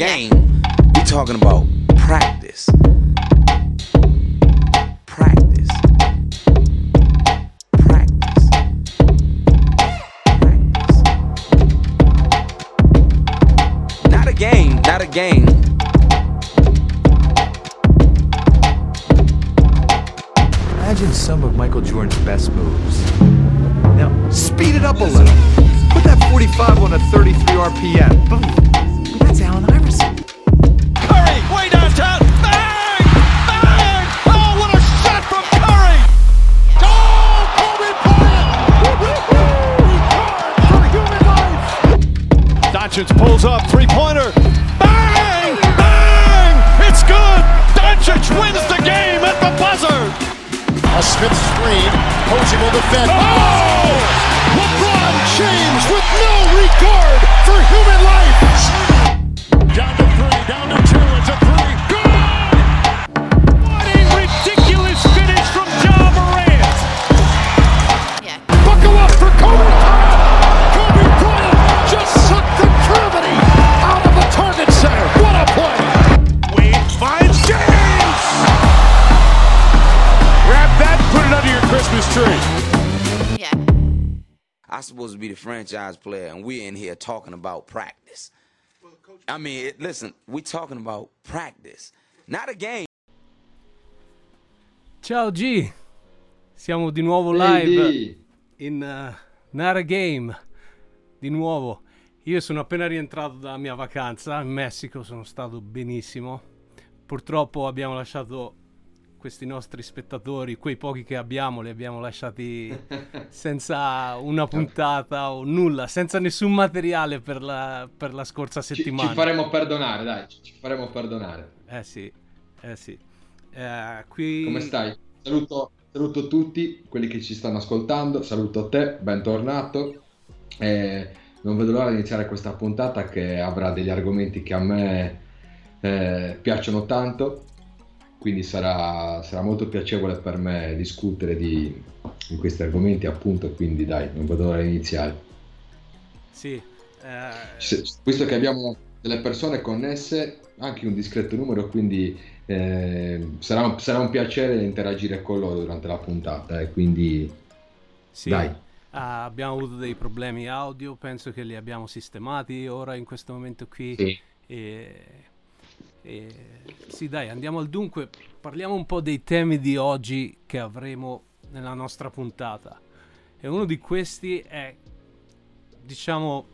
game. We talking about practice. Practice. Practice. Practice. Not a game, not a game. Imagine some of Michael Jordan's best moves. Now, speed it up a little. Put that 45 on a 33 RPM. Boom. Posey will defend. Oh! LeBron James with no I'm supposed to be the franchise player, and we're in here talking about practice. I mean, it, listen, we're talking about practice, not a game. Ciao G, siamo di nuovo live in uh, Nara Game. Di nuovo, io sono appena rientrato dalla mia vacanza in Messico, sono stato benissimo. Purtroppo abbiamo lasciato questi nostri spettatori, quei pochi che abbiamo, li abbiamo lasciati senza una puntata o nulla, senza nessun materiale per la, per la scorsa Ci, settimana. ci faremo perdonare, dai, ci, ci faremo perdonare. Eh sì, eh sì. Eh, qui... Come stai? Saluto, saluto tutti quelli che ci stanno ascoltando, saluto te, bentornato. Eh, non vedo l'ora di iniziare questa puntata che avrà degli argomenti che a me eh, piacciono tanto, quindi sarà, sarà molto piacevole per me discutere di, di questi argomenti appunto, quindi dai, non vedo l'ora di iniziare. Sì. eh, Se- Visto che abbiamo delle persone connesse, anche un discreto numero, quindi eh, sarà, un, sarà un piacere interagire con loro durante la puntata. E quindi Sì, Dai. ah, abbiamo avuto dei problemi audio, penso che li abbiamo sistemati ora in questo momento qui. sì, E, e- sì, dai, andiamo al dunque. Parliamo un po' dei temi di oggi che avremo nella nostra puntata. E uno di questi è, diciamo,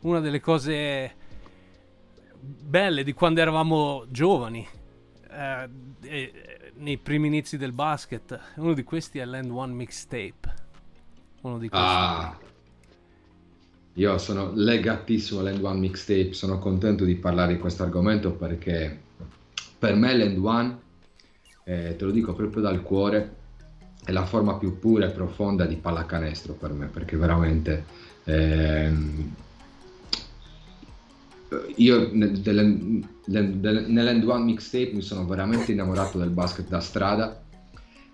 una delle cose belle di quando eravamo giovani, eh, nei primi inizi del basket. Uno di questi è l'End One Mixtape. Uno di questi. Ah, io sono legatissimo all'End One Mixtape, sono contento di parlare di questo argomento perché per me l'End One, eh, te lo dico proprio dal cuore, è la forma più pura e profonda di pallacanestro per me, perché veramente ehm, io nell'End One Mixtape mi sono veramente innamorato del basket da strada.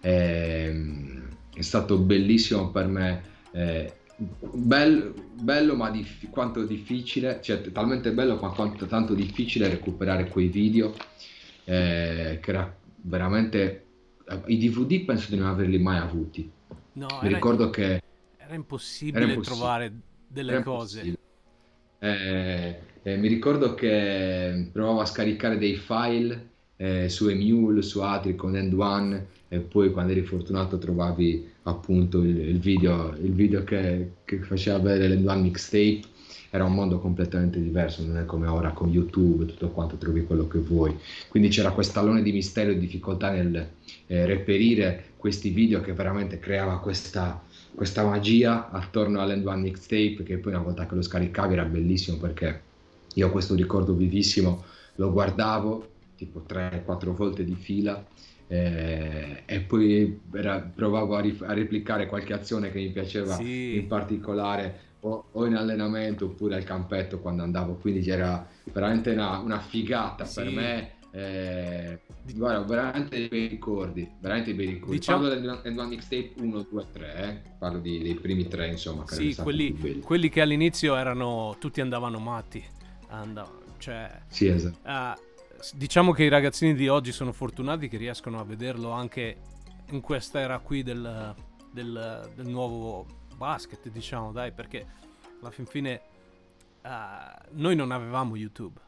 Ehm, è stato bellissimo per me, eh, bel- bello ma dif- quanto difficile, cioè talmente bello ma quanto tanto difficile recuperare quei video, eh, che era veramente... I DVD penso di non averli mai avuti. No, Mi era, ricordo che era impossibile era impossibile. trovare delle era cose. Eh, eh, mi ricordo che provavo a scaricare dei file eh, su Emule, su altri con End One e poi quando eri fortunato trovavi appunto il, il video, il video che, che faceva vedere l'End One mixtape. Era un mondo completamente diverso, non è come ora con YouTube, tutto quanto trovi quello che vuoi. Quindi c'era questo tallone di mistero e difficoltà nel eh, reperire questi video che veramente creava questa, questa magia attorno all'End One Mixtape che poi una volta che lo scaricavi era bellissimo perché io questo ricordo vivissimo, lo guardavo tipo 3-4 volte di fila eh, e poi era- provavo a, rif- a replicare qualche azione che mi piaceva Sì. in particolare o, o in allenamento oppure al campetto quando andavo, quindi c'era veramente una, una figata Sì. per me. eh, guarda, veramente dei bei ricordi, veramente bei ricordi. Diciamo- Parlo del One Mixtape 1, 2, 3, eh. parlo di- dei primi tre, insomma. Sì, quelli, quelli che all'inizio erano tutti andavano matti. Andavano. Cioè, Sì, esatto. s- diciamo che i ragazzini di oggi sono fortunati che riescono a vederlo anche in questa era qui del, del- del nuovo basket, diciamo, dai, perché alla fin fine eh, noi non avevamo YouTube.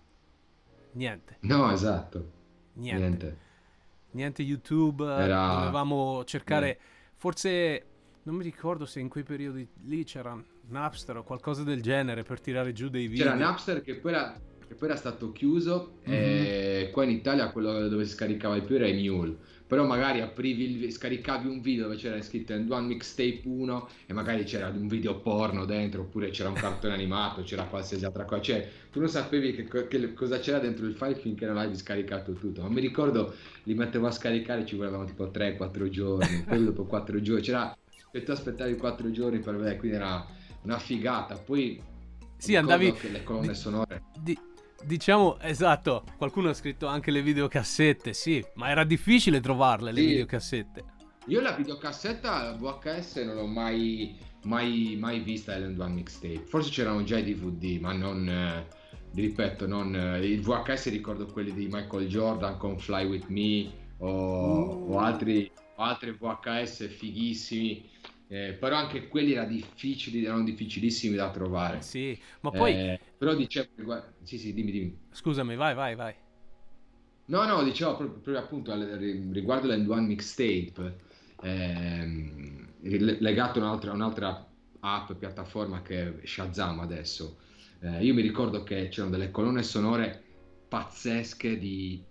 Niente, No, esatto. niente. Niente. Niente YouTube, eh, Era- dovevamo cercare, forse non mi ricordo se in quei periodi lì c'era Napster o qualcosa del genere per tirare giù dei video. C'era Napster che poi era, che poi era stato chiuso Mhm. e qua in Italia quello dove si scaricava di più era Emule. Però magari aprivi il- scaricavi un video dove c'era scritto End One Mixtape 1 e magari c'era un video porno dentro oppure c'era un cartone animato, c'era qualsiasi altra cosa. Cioè tu non sapevi che, che cosa c'era dentro il file finché non avevi scaricato tutto. Ma mi ricordo li mettevo a scaricare ci volevano tipo 3-4 giorni, poi dopo 4 giorni c'era e tu aspettavi 4 giorni per vedere, quindi era una figata. Poi Sì, andavi- le colonne sonore Di- diciamo, esatto, qualcuno ha scritto anche le videocassette, sì, ma era difficile trovarle le Sì. videocassette. Io la videocassetta VHS non l'ho mai, mai, mai vista Island One Mixtape. Forse c'erano già i DVD, ma non, eh, ripeto, non, eh, il VHS ricordo quelli di Michael Jordan con Fly With Me o, o altri, o altri VHS fighissimi. Eh, però anche quelli erano difficili, erano difficilissimi da trovare. Sì, ma poi, Eh, però dicevo, guarda- sì sì, dimmi dimmi. scusami, vai, vai, vai. No, no, dicevo proprio, proprio appunto al- ri- riguardo l'End One Mixtape, ehm, legato a un'altra, un'altra app, piattaforma che è Shazam adesso. Eh, io mi ricordo che c'erano delle colonne sonore pazzesche di,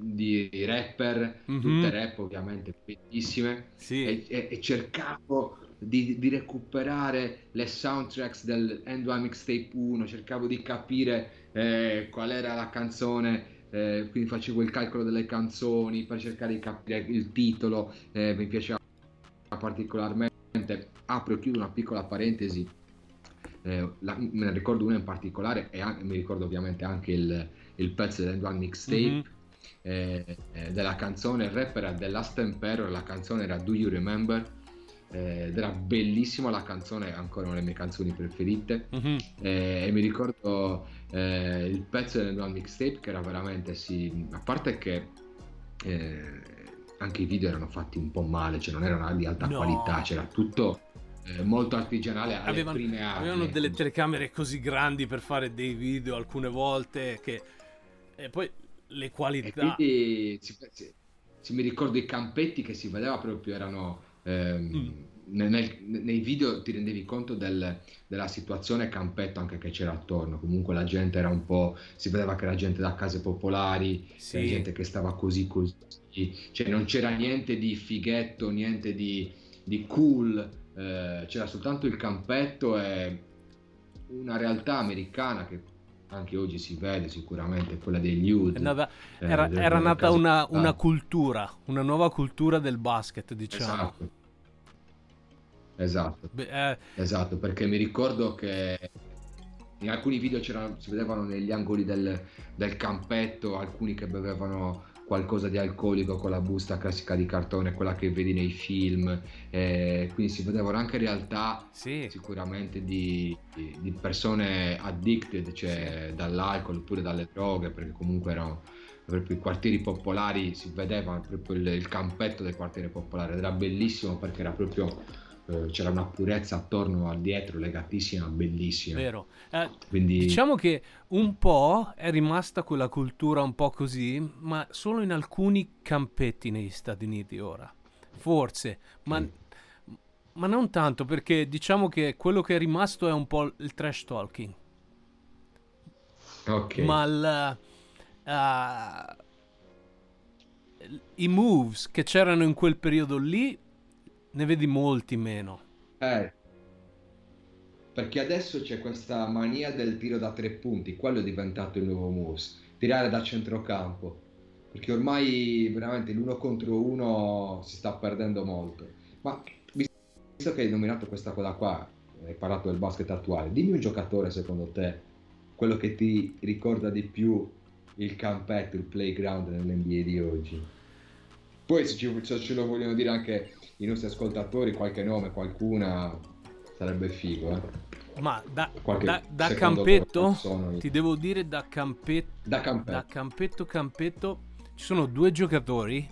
di rapper, Mhm. tutte rap ovviamente, bellissime, Sì, e, e- e cercavo di, di recuperare le soundtracks del End One Mixtape 1, cercavo di capire eh, qual era la canzone, eh, quindi facevo il calcolo delle canzoni per cercare di capire il titolo, eh, mi piaceva particolarmente. Apro e chiudo una piccola parentesi, eh, la- me ne ricordo una in particolare e an- mi ricordo ovviamente anche il, il pezzo del One Mixtape Mhm. Eh, eh, della canzone, il rapper era The Last Emperor, la canzone era Do You Remember? Eh, ed era bellissima la canzone, ancora una delle mie canzoni preferite. Mhm. Eh, e mi ricordo eh, il pezzo del One Mixtape che era veramente, sì, a parte che eh, anche i video erano fatti un po' male, cioè non erano di alta No. qualità, c'era tutto eh, molto artigianale Avevano, avevano delle ecco. telecamere così grandi per fare dei video alcune volte che... E poi le qualità... si- si- si mi ricordo i campetti che si vedeva proprio erano ehm, Mm. nel- nei video ti rendevi conto del- della situazione campetto anche che c'era attorno comunque la gente era un po' si vedeva che era gente da case popolari Sì. gente che stava così così cioè non c'era niente di fighetto niente di, di cool eh, c'era soltanto il campetto e una realtà americana che anche oggi si vede sicuramente quella degli È nata- eh, era, era delle nata una, una cultura, una nuova cultura del basket, diciamo. Esatto. Esatto, Beh, eh, esatto, perché mi ricordo che in alcuni video si vedevano negli angoli del, del campetto alcuni che bevevano qualcosa di alcolico con la busta classica di cartone, quella che vedi nei film, eh, quindi si vedevano anche realtà sì, sicuramente di, di- di persone addicted, cioè dall'alcol oppure dalle droghe, perché comunque erano proprio i quartieri popolari, si vedeva proprio il, il campetto del quartiere popolare ed era bellissimo perché era proprio eh, c'era una purezza attorno al dietro legatissima, bellissima. vero. Eh, Quindi Diciamo che un po' è rimasta quella cultura un po' così, ma solo in alcuni campetti negli Stati Uniti ora. Forse, ma, Sì. Ma non tanto, perché diciamo che quello che è rimasto è un po' il trash talking. ok. Ma il, eh, i moves che c'erano in quel periodo lì, ne vedi molti meno. Eh, perché adesso c'è questa mania del tiro da tre punti, quello è diventato il nuovo moves, tirare da centrocampo, perché ormai veramente l'uno contro uno si sta perdendo molto. Ma visto che hai nominato questa cosa qua, hai parlato del basket attuale, dimmi un giocatore secondo te, quello che ti ricorda di più il campetto, il playground nell'NBA di oggi. Poi se, ci- se ce lo vogliono dire anche i nostri ascoltatori, qualche nome, qualcuna, sarebbe figo. Eh? Ma da, da- da campetto, ti devo dire da campetto, Da campetto. da campetto campetto, ci sono due giocatori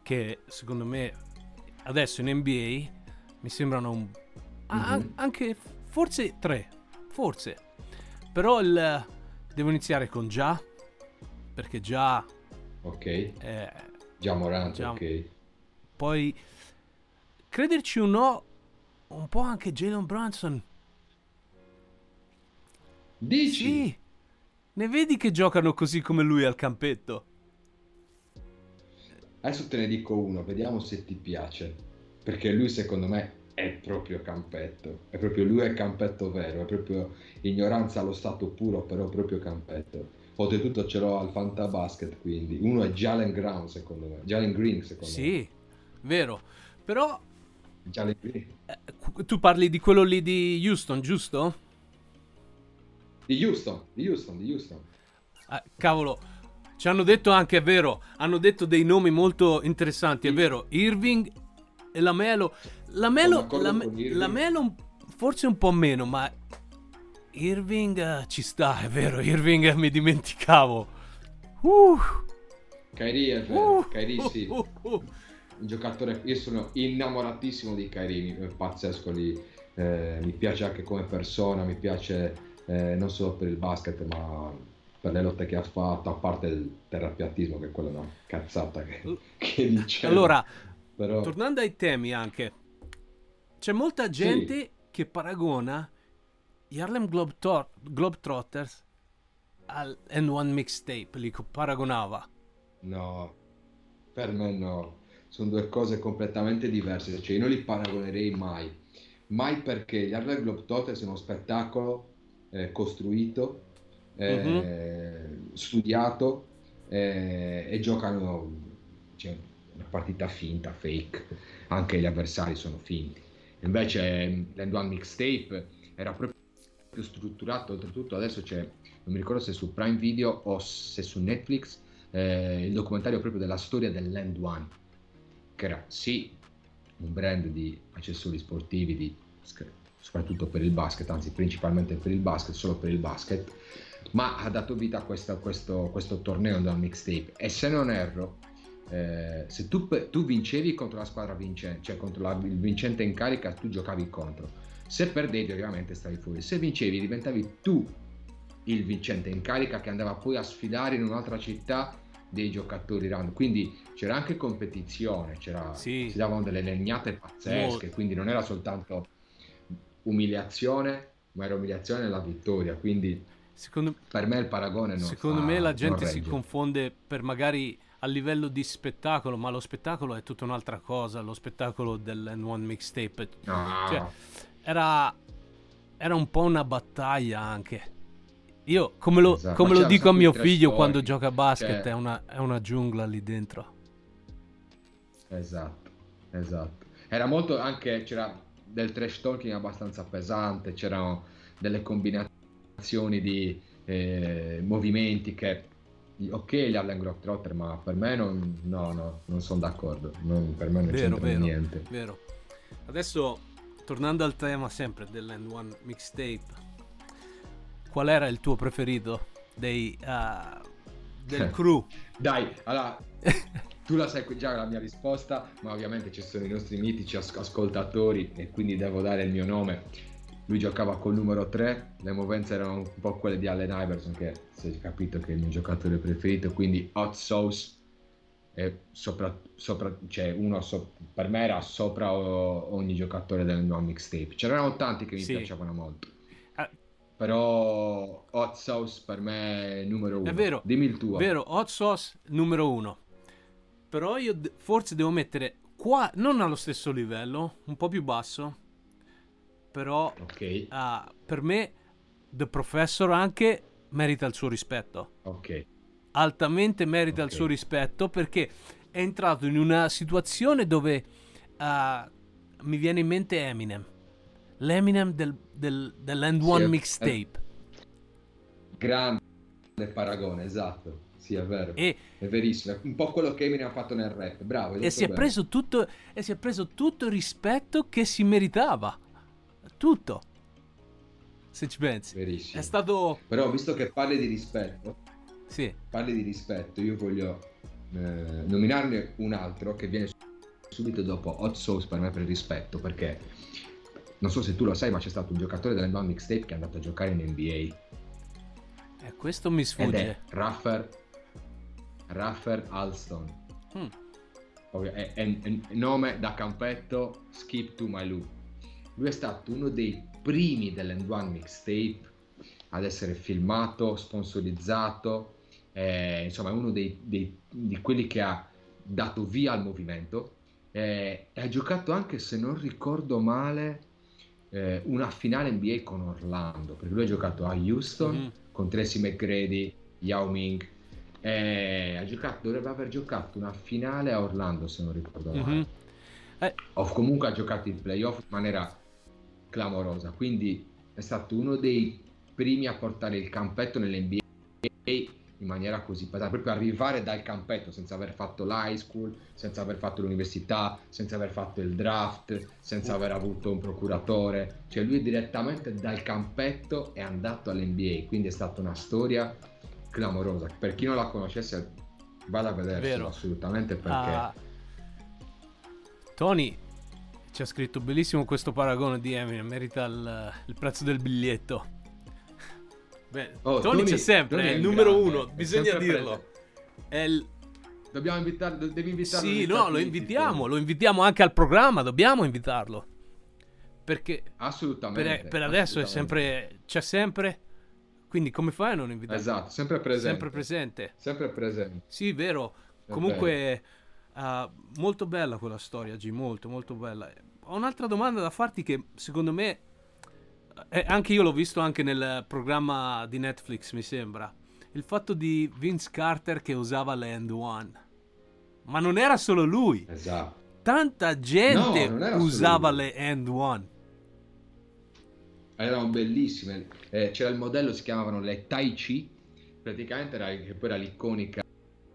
che secondo me adesso in NBA mi sembrano un- a- Mhm. anche forse tre, forse. Però il, devo iniziare con già, perché già Ok. è Già Morant, Già- ok. Poi, crederci o no, un po' anche Jalen Brunson. Dici? Sì, ne vedi che giocano così come lui al campetto? Adesso te ne dico uno, vediamo se ti piace. Perché lui secondo me è proprio campetto. È proprio lui è campetto vero, è proprio ignoranza allo stato puro, però proprio campetto. Oltretutto ce l'ho al Fantabasket, quindi uno è Jalen Brown secondo me. Jalen Green secondo me. Sì, vero. Però Jalen Green. eh, tu parli di quello lì di Houston, giusto? Di Houston, di Houston, di Houston. Ah, cavolo, ci hanno detto anche, è vero, hanno detto dei nomi molto interessanti, è vero, Irving e Sono d'accordo Lame- con Irving. Lamelo un- forse un po' meno, ma Irving eh, ci sta, è vero, Irving eh, mi dimenticavo. Uh, Kyrie è vero, uh, Kyrie sì. uh, uh, uh. un giocatore io sono innamoratissimo di Kyrie è pazzesco lì Eh, mi piace anche come persona mi piace eh, non solo per il basket ma per le lotte che ha fatto a parte il terrapiattismo che è quella una cazzata che, che dice Allora, però tornando ai temi anche, c'è molta gente che paragona gli Harlem Globetrot- Globetrotters al N1 mixtape, li paragonava. no per me no. Sono due cose completamente diverse cioè io non li paragonerei mai. Mai perché gli Harlem Globetrotters è uno spettacolo eh, costruito eh, studiato eh, e giocano cioè, una partita finta, fake, anche gli avversari sono finti. Invece l'End One Mixtape era proprio strutturato, oltretutto adesso c'è, non mi ricordo se su Prime Video o se su Netflix, eh, il documentario proprio della storia dell'End One, che era sì un brand di accessori sportivi, di, soprattutto per il basket, anzi principalmente per il basket, solo per il basket, ma ha dato vita a questa- questo, questo torneo da mixtape. E se non erro eh, se tu, tu vincevi contro la squadra vincente cioè contro la- il vincente in carica tu giocavi contro se perdevi ovviamente stavi fuori se vincevi diventavi tu il vincente in carica che andava poi a sfidare in un'altra città dei giocatori random quindi c'era anche competizione c'era, Sì. si davano delle legnate pazzesche Molto. quindi non era soltanto umiliazione ma era umiliazione nella vittoria quindi Secondo, per me il paragone non secondo sta- me la gente si confonde per magari a livello di spettacolo, ma lo spettacolo è tutta un'altra cosa, lo spettacolo dell'N1 mixtape. No. Cioè, era, era un po' una battaglia anche. Io, come lo, Esatto. come lo dico a mio figlio trash quando gioca a basket, Cioè- è, una, è una giungla lì dentro. Esatto, esatto. Era molto anche, c'era del trash talking abbastanza pesante, c'erano delle combinazioni di eh, movimenti che, ok gli Allen Globetrotter, ma per me non, no, no, non sono d'accordo, non- per me non Vero, c'entra vero, niente. vero. Adesso, tornando al tema sempre dell'N1 mixtape, qual era il tuo preferito dei, ah, del crew? Dai, allora, tu la sai già la mia risposta, ma ovviamente ci sono i nostri mitici as- ascoltatori e quindi devo dare il mio nome. Lui giocava col numero 3, le movenze erano un po' quelle di Allen Iverson, che si è capito che è il mio giocatore preferito, quindi Hot Sauce, sopra, sopra, cioè uno so- per me era sopra ogni giocatore del mio mixtape. C'erano tanti che mi Sì. piacevano molto. Ah, Però Hot Sauce per me è numero uno. È vero, Dimmi il tuo. Vero, hot sauce numero uno. Però io forse devo mettere qua, non allo stesso livello, un po' più basso. Però Ok, ah, per me The Professor anche merita il suo rispetto. ok. Altamente merita il Ok. suo rispetto perché è entrato in una situazione dove ah, mi viene in mente Eminem. L'Eminem del, del, dell'End Sì, One è- mixtape. Grande paragone, esatto. Sì, è vero. E È verissimo. È un po' quello che Eminem ha fatto nel rap. Bravo. e si, è bene. preso tutto, e si è preso tutto il rispetto che si meritava. Tutto. se ci pensi. Verissimo. È stato... Però visto che parli di rispetto, Sì, parli di rispetto, io voglio eh, nominarne un altro che viene subito dopo Hot Sauce per me per il rispetto, perché non so se tu lo sai, ma c'è stato un giocatore dell'NBA Mixtape che è andato a giocare in NBA e questo mi ed è sfugge. Raffer, Raffer Alston. Mm. È, è- è nome da campetto Skip to My Lou. Lui è stato uno dei primi dell'N1 Mixtape ad essere filmato, sponsorizzato, eh, insomma è uno dei, dei- di quelli che ha dato via al movimento eh, e ha giocato anche, se non ricordo male, eh, una finale NBA con Orlando, perché lui ha giocato a Houston Mhm. con Tracy McGrady, Yao Ming, e ha giocato, dovrebbe aver giocato una finale a Orlando se non ricordo male Mhm. Eh, o comunque ha giocato in playoff in maniera clamorosa. Quindi è stato uno dei primi a portare il campetto nell'NBA in maniera così pesante proprio arrivare dal campetto senza aver fatto l'high school senza aver fatto l'università senza aver fatto il draft senza aver avuto un procuratore. Cioè lui direttamente dal campetto è andato all'NBA quindi è stata una storia clamorosa. Per chi non la conoscesse vada a vedersela assolutamente perché ah, Tony ci ha scritto bellissimo questo paragone di Eminem, merita il, il prezzo del biglietto. Beh, Oh, Tony, Tony- c'è sempre, Tony è è il numero grande, uno, è bisogna dirlo. È il- Dobbiamo invitarlo, devi invitarlo. Sì, no, lo invitiamo, lo invitiamo anche al programma, dobbiamo invitarlo. Perché Assolutamente. per, per adesso è assolutamente. sempre, c'è sempre, quindi come fai a non invitarlo? Esatto, sempre presente. Sempre presente. Sempre presente. Sì, vero. È Comunque, ah, molto bella quella storia, G, molto, molto bella. Ho un'altra domanda da farti che secondo me, eh, anche io l'ho visto anche nel programma di Netflix, mi sembra. Il fatto di Vince Carter che usava le End One. Ma non era solo lui. Esatto. Tanta gente No, usava le End One. Erano bellissime. Eh, c'era il modello, si chiamavano le Tai Chi. Praticamente era, che poi era l'iconica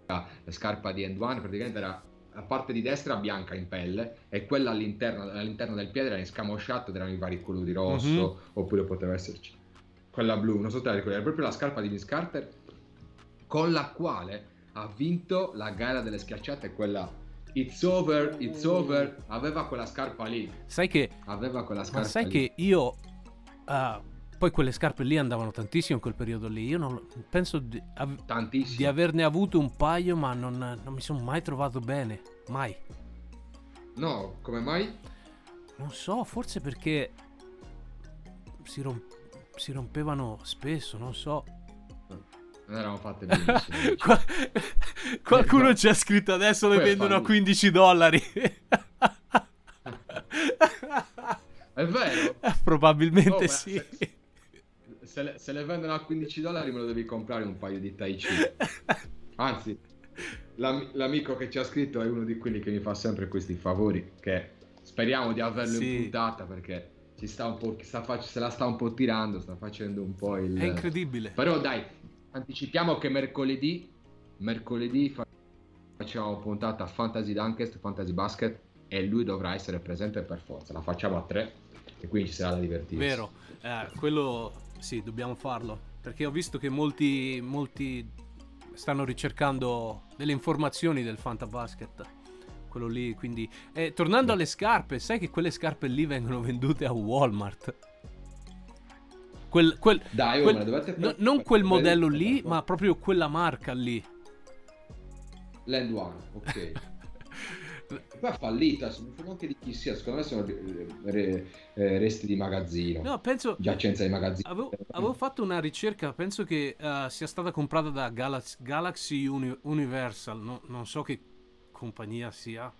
la scarpa di End One. Praticamente era la parte di destra bianca in pelle e quella all'interno, all'interno del piede era inscamosciata ed erano i vari colori rosso Mhm. oppure poteva esserci quella blu. Non so te la ricordi, era proprio la scarpa di Vince Carter con la quale ha vinto la gara delle schiacciate. Quella It's over, it's over. Aveva quella scarpa lì. Sai che Aveva quella scarpa Ma sai lì. che io. ah, poi quelle scarpe lì andavano tantissimo in quel periodo lì. Io non penso di, av- di averne avuto un paio, ma non, non mi sono mai trovato bene. Mai. No, come mai? Non so, forse perché si, rom- si rompevano spesso, non so. Non erano fatte benissimo. Qua- Qualcuno no. ci ha scritto adesso le vendono a fallito. 15 dollari. È vero. Probabilmente Oh, sì. se- Se le, se le vendono a 15 dollari me lo devi comprare un paio di Tai Chi. Anzi, l'am- l'amico che ci ha scritto è uno di quelli che mi fa sempre questi favori. Che speriamo di averlo Sì. in puntata perché ci sta un po', sta fac- se la sta un po' tirando, sta facendo un po' il. È incredibile. Però dai, anticipiamo che mercoledì, mercoledì fa- facciamo puntata Fantasy Dunkest, Fantasy Basket e lui dovrà essere presente per forza. La facciamo a tre e quindi ci sarà da divertirsi. Vero, eh, quello sì, dobbiamo farlo. Perché ho visto che molti, molti stanno ricercando delle informazioni del Fantabasket. Quello lì, quindi. Eh, tornando alle scarpe, sai che quelle scarpe lì vengono vendute a Walmart. Quel, quel- Dai, quel- dovete no- non quel modello lì, ma proprio quella marca lì. Land One, ok. È fallita, non so neanche di chi sia, secondo me sono eh, re- eh, resti di magazzino. No, penso. Giacenza di magazzino. Avevo, avevo fatto una ricerca, penso che eh, sia stata comprata da Galaxy, Galaxy Uni- Universal, no- non so che compagnia sia,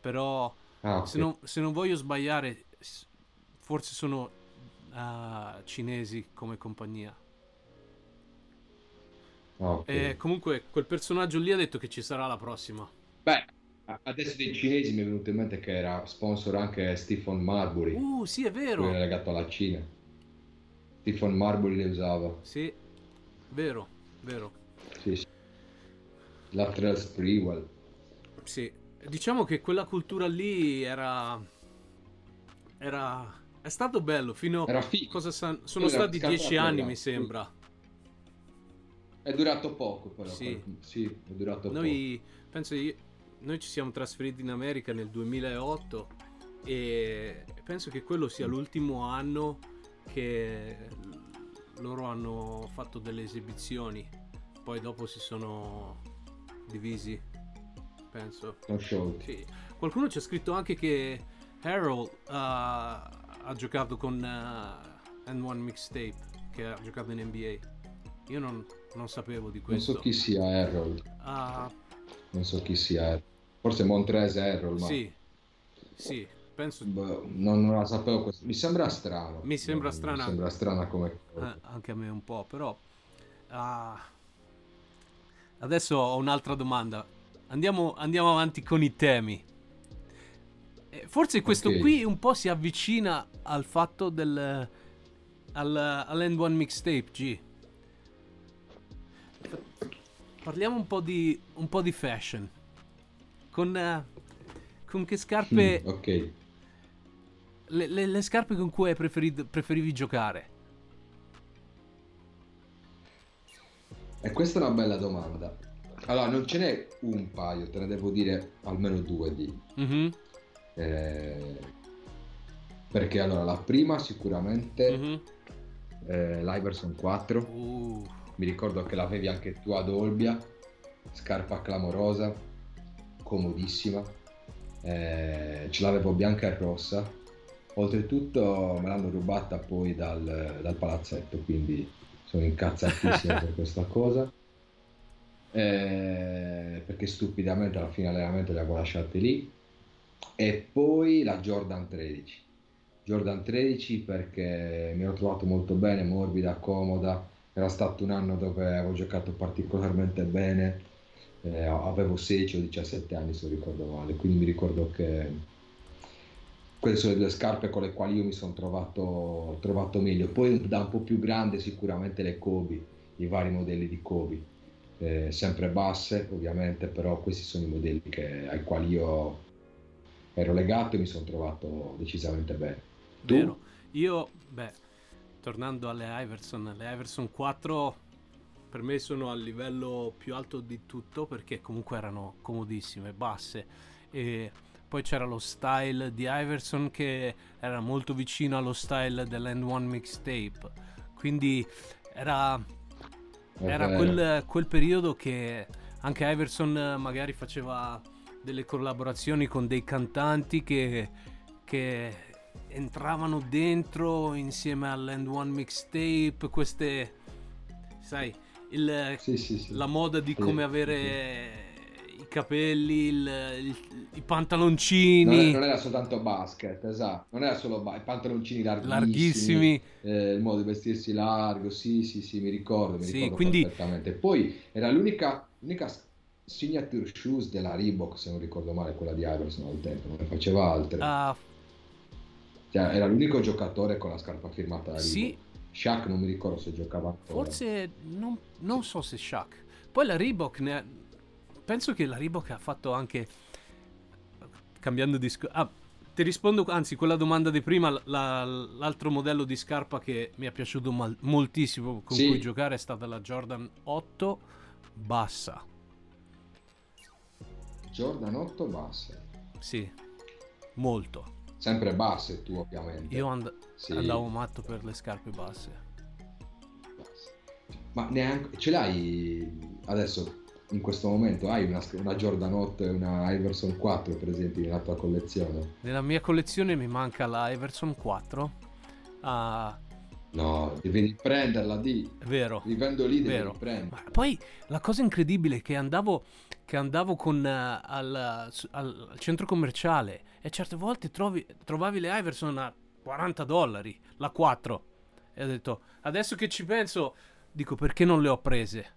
però Ah, ok. se, non, se non voglio sbagliare, forse sono ah, cinesi come compagnia. Ah, ok. E comunque quel personaggio lì ha detto che ci sarà la prossima. Beh, adesso dei cinesi mi è venuto in mente che era sponsor anche Stephen Marbury, Uh, sì, è vero. era legato alla Cina. Stephen Marbury le usava. Sì, vero, vero. Sì, sì. Lateral Sprewell. Sì, diciamo che quella cultura lì era. era. È stato bello fino Era figo. cosa san- sono Era stati dieci anni, mi sembra. È durato poco, però. Sì. Sì, è durato Noi penso io- noi ci siamo trasferiti in America nel 2008 e penso che quello sia l'ultimo anno che loro hanno fatto delle esibizioni. Poi dopo si sono divisi, penso. Sì. Qualcuno ci ha scritto anche che Harold ha, ha giocato con uh, N1 Mixtape, che ha giocato in NBA. Io non, non sapevo di Non questo. so chi sia Harold. Ah, Non so chi sia. Forse Montrese Harold, ma sì, sì, penso boh, non, non la sapevo. questo. Mi sembra strano. Mi sembra No, strana. Mi sembra strana come eh, anche a me un po', però ah, adesso ho un'altra domanda. Andiamo, andiamo avanti con i temi. Eh, Forse questo Ok. qui un po' si avvicina al fatto del al, all'End1 mixtape G. Parliamo un po' di un po' di fashion. Con eh, con che scarpe Mm, ok. le, le- le scarpe con cui hai preferito- preferivi giocare? E questa è una bella domanda. Allora, non ce n'è un paio, te ne devo dire almeno due di. Mhm, eh, perché allora, la prima sicuramente mhm. eh, l'Iverson 4. Uh, Mi ricordo che l'avevi anche tu ad Olbia, scarpa clamorosa, comodissima. Eh, ce l'avevo bianca e rossa. Oltretutto me l'hanno rubata poi dal, dal palazzetto, quindi sono incazzatissimo per questa cosa. Eh, perché stupidamente alla fine allenamento le avevo lasciate lì. E poi la Jordan 13. Jordan 13 perché mi ero trovato molto bene, morbida, comoda. Era stato un anno dove avevo giocato particolarmente bene. Eh, avevo 16 o 17 anni se ricordo male, quindi mi ricordo che quelle sono le due scarpe con le quali io mi sono trovato, trovato meglio. Poi da un po' più grande sicuramente le Kobe, i vari modelli di Kobe, Eh, sempre basse ovviamente, però questi sono i modelli che- ai quali io ero legato e mi sono trovato decisamente bene. Tu? vero. Io, beh, tornando alle Iverson, le Iverson 4 per me sono al livello più alto di tutto perché comunque erano comodissime, basse e poi c'era lo style di Iverson che era molto vicino allo style dell'End1 mixtape. Quindi era era quel, quel periodo che anche Iverson magari faceva delle collaborazioni con dei cantanti che, che entravano dentro insieme all'End One Mixtape, queste, sai, il- Sì, sì, sì. la moda di come avere i capelli, il- il- i Non, pantaloncini è- non era soltanto basket, esatto, non era solo ba- i pantaloncini larghissimi, larghissimi. eh, il modo di vestirsi largo, sì, sì, sì, mi ricordo, mi Sì, ricordo quindi- perfettamente. Poi era l'unica, l'unica signature shoes della Reebok, se non ricordo male, quella di Iverson al tempo, non ne faceva altre. Ah, Cioè, era l'unico giocatore con la scarpa firmata da sì, Shaq non mi ricordo se giocava ancora. Forse non, non so se Shaq. Poi la Reebok ne ha- penso che la Reebok ha fatto anche cambiando discorso. Ah, ti rispondo, anzi, quella domanda di prima, la- l'altro modello di scarpa che mi è piaciuto mal- moltissimo con Sì. cui giocare è stata la Jordan 8 bassa. Jordan 8 basse. Sì, molto. Sempre basse tu ovviamente. Io and- Sì. andavo matto per le scarpe basse. Ma neanche ce l'hai adesso in questo momento? Hai una, una Jordan 8 e una Iverson 4 presenti nella tua collezione? Nella mia collezione mi manca la Everson 4. Ah, No, devi prenderla di. vero. Vivendo lì devi Vero. prendere. Ma poi la cosa incredibile è che andavo, che andavo con, eh, al, al centro commerciale e certe volte trovi- trovavi le Iverson a 40 dollari, la 4. E ho detto, adesso che ci penso, dico perché non le ho prese?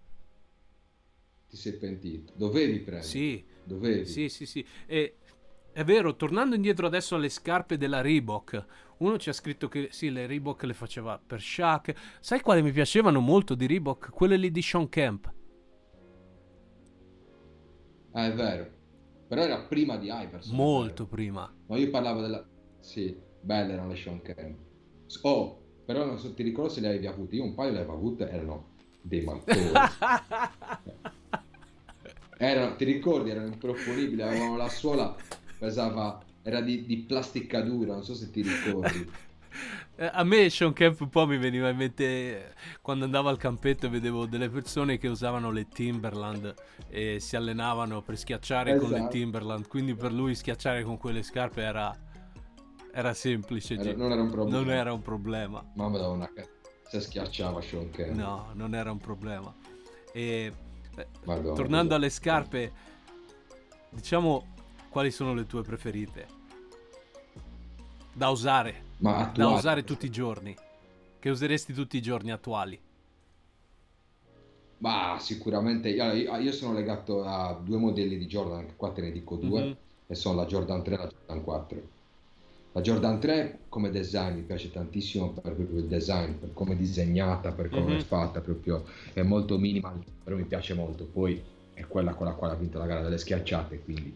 Ti sei pentito. Dovevi prendere. Sì, Dovevi. sì, sì, sì. E è vero, tornando indietro adesso alle scarpe della Reebok, uno ci ha scritto che sì, le Reebok le faceva per Shaq. Sai quale mi piacevano molto di Reebok? Quelle lì di Sean Kemp. Ah, è vero. Però era prima di Iverson. Molto prima. No, io parlavo della... Sì, Belle erano le Sean Kemp. Oh, però non so, ti ricordo se le avevi avute. Io un paio le avevo avute, erano dei mattoni. erano, ti ricordi, erano improponibili, avevano la suola, pesava, era di, di plastica dura, non so se ti ricordi. Eh, A me Sean Kemp un po' mi veniva in mente eh, quando andavo al campetto e vedevo delle persone che usavano le Timberland e si allenavano per schiacciare con le Esatto. Timberland, quindi per lui schiacciare con quelle scarpe era, era semplice. Era- Gi- non era un problema. Non era un problema. Ma madonna, se schiacciava Sean Kemp. No, non era un problema. E eh, Madonna, tornando alle scarpe, diciamo quali sono le tue preferite? Da usare, da usare tutti i giorni. Che useresti tutti i giorni attuali. Ma sicuramente io, io- io sono legato a due modelli di Jordan, anche qua te ne dico due, Mhm. e sono la Jordan 3 e la Jordan 4. La Jordan 3 come design mi piace tantissimo per proprio il design, per come è disegnata, per come Mhm. è fatta, proprio è molto minimal, però mi piace molto. Poi è quella con la quale ha vinto la gara delle schiacciate, quindi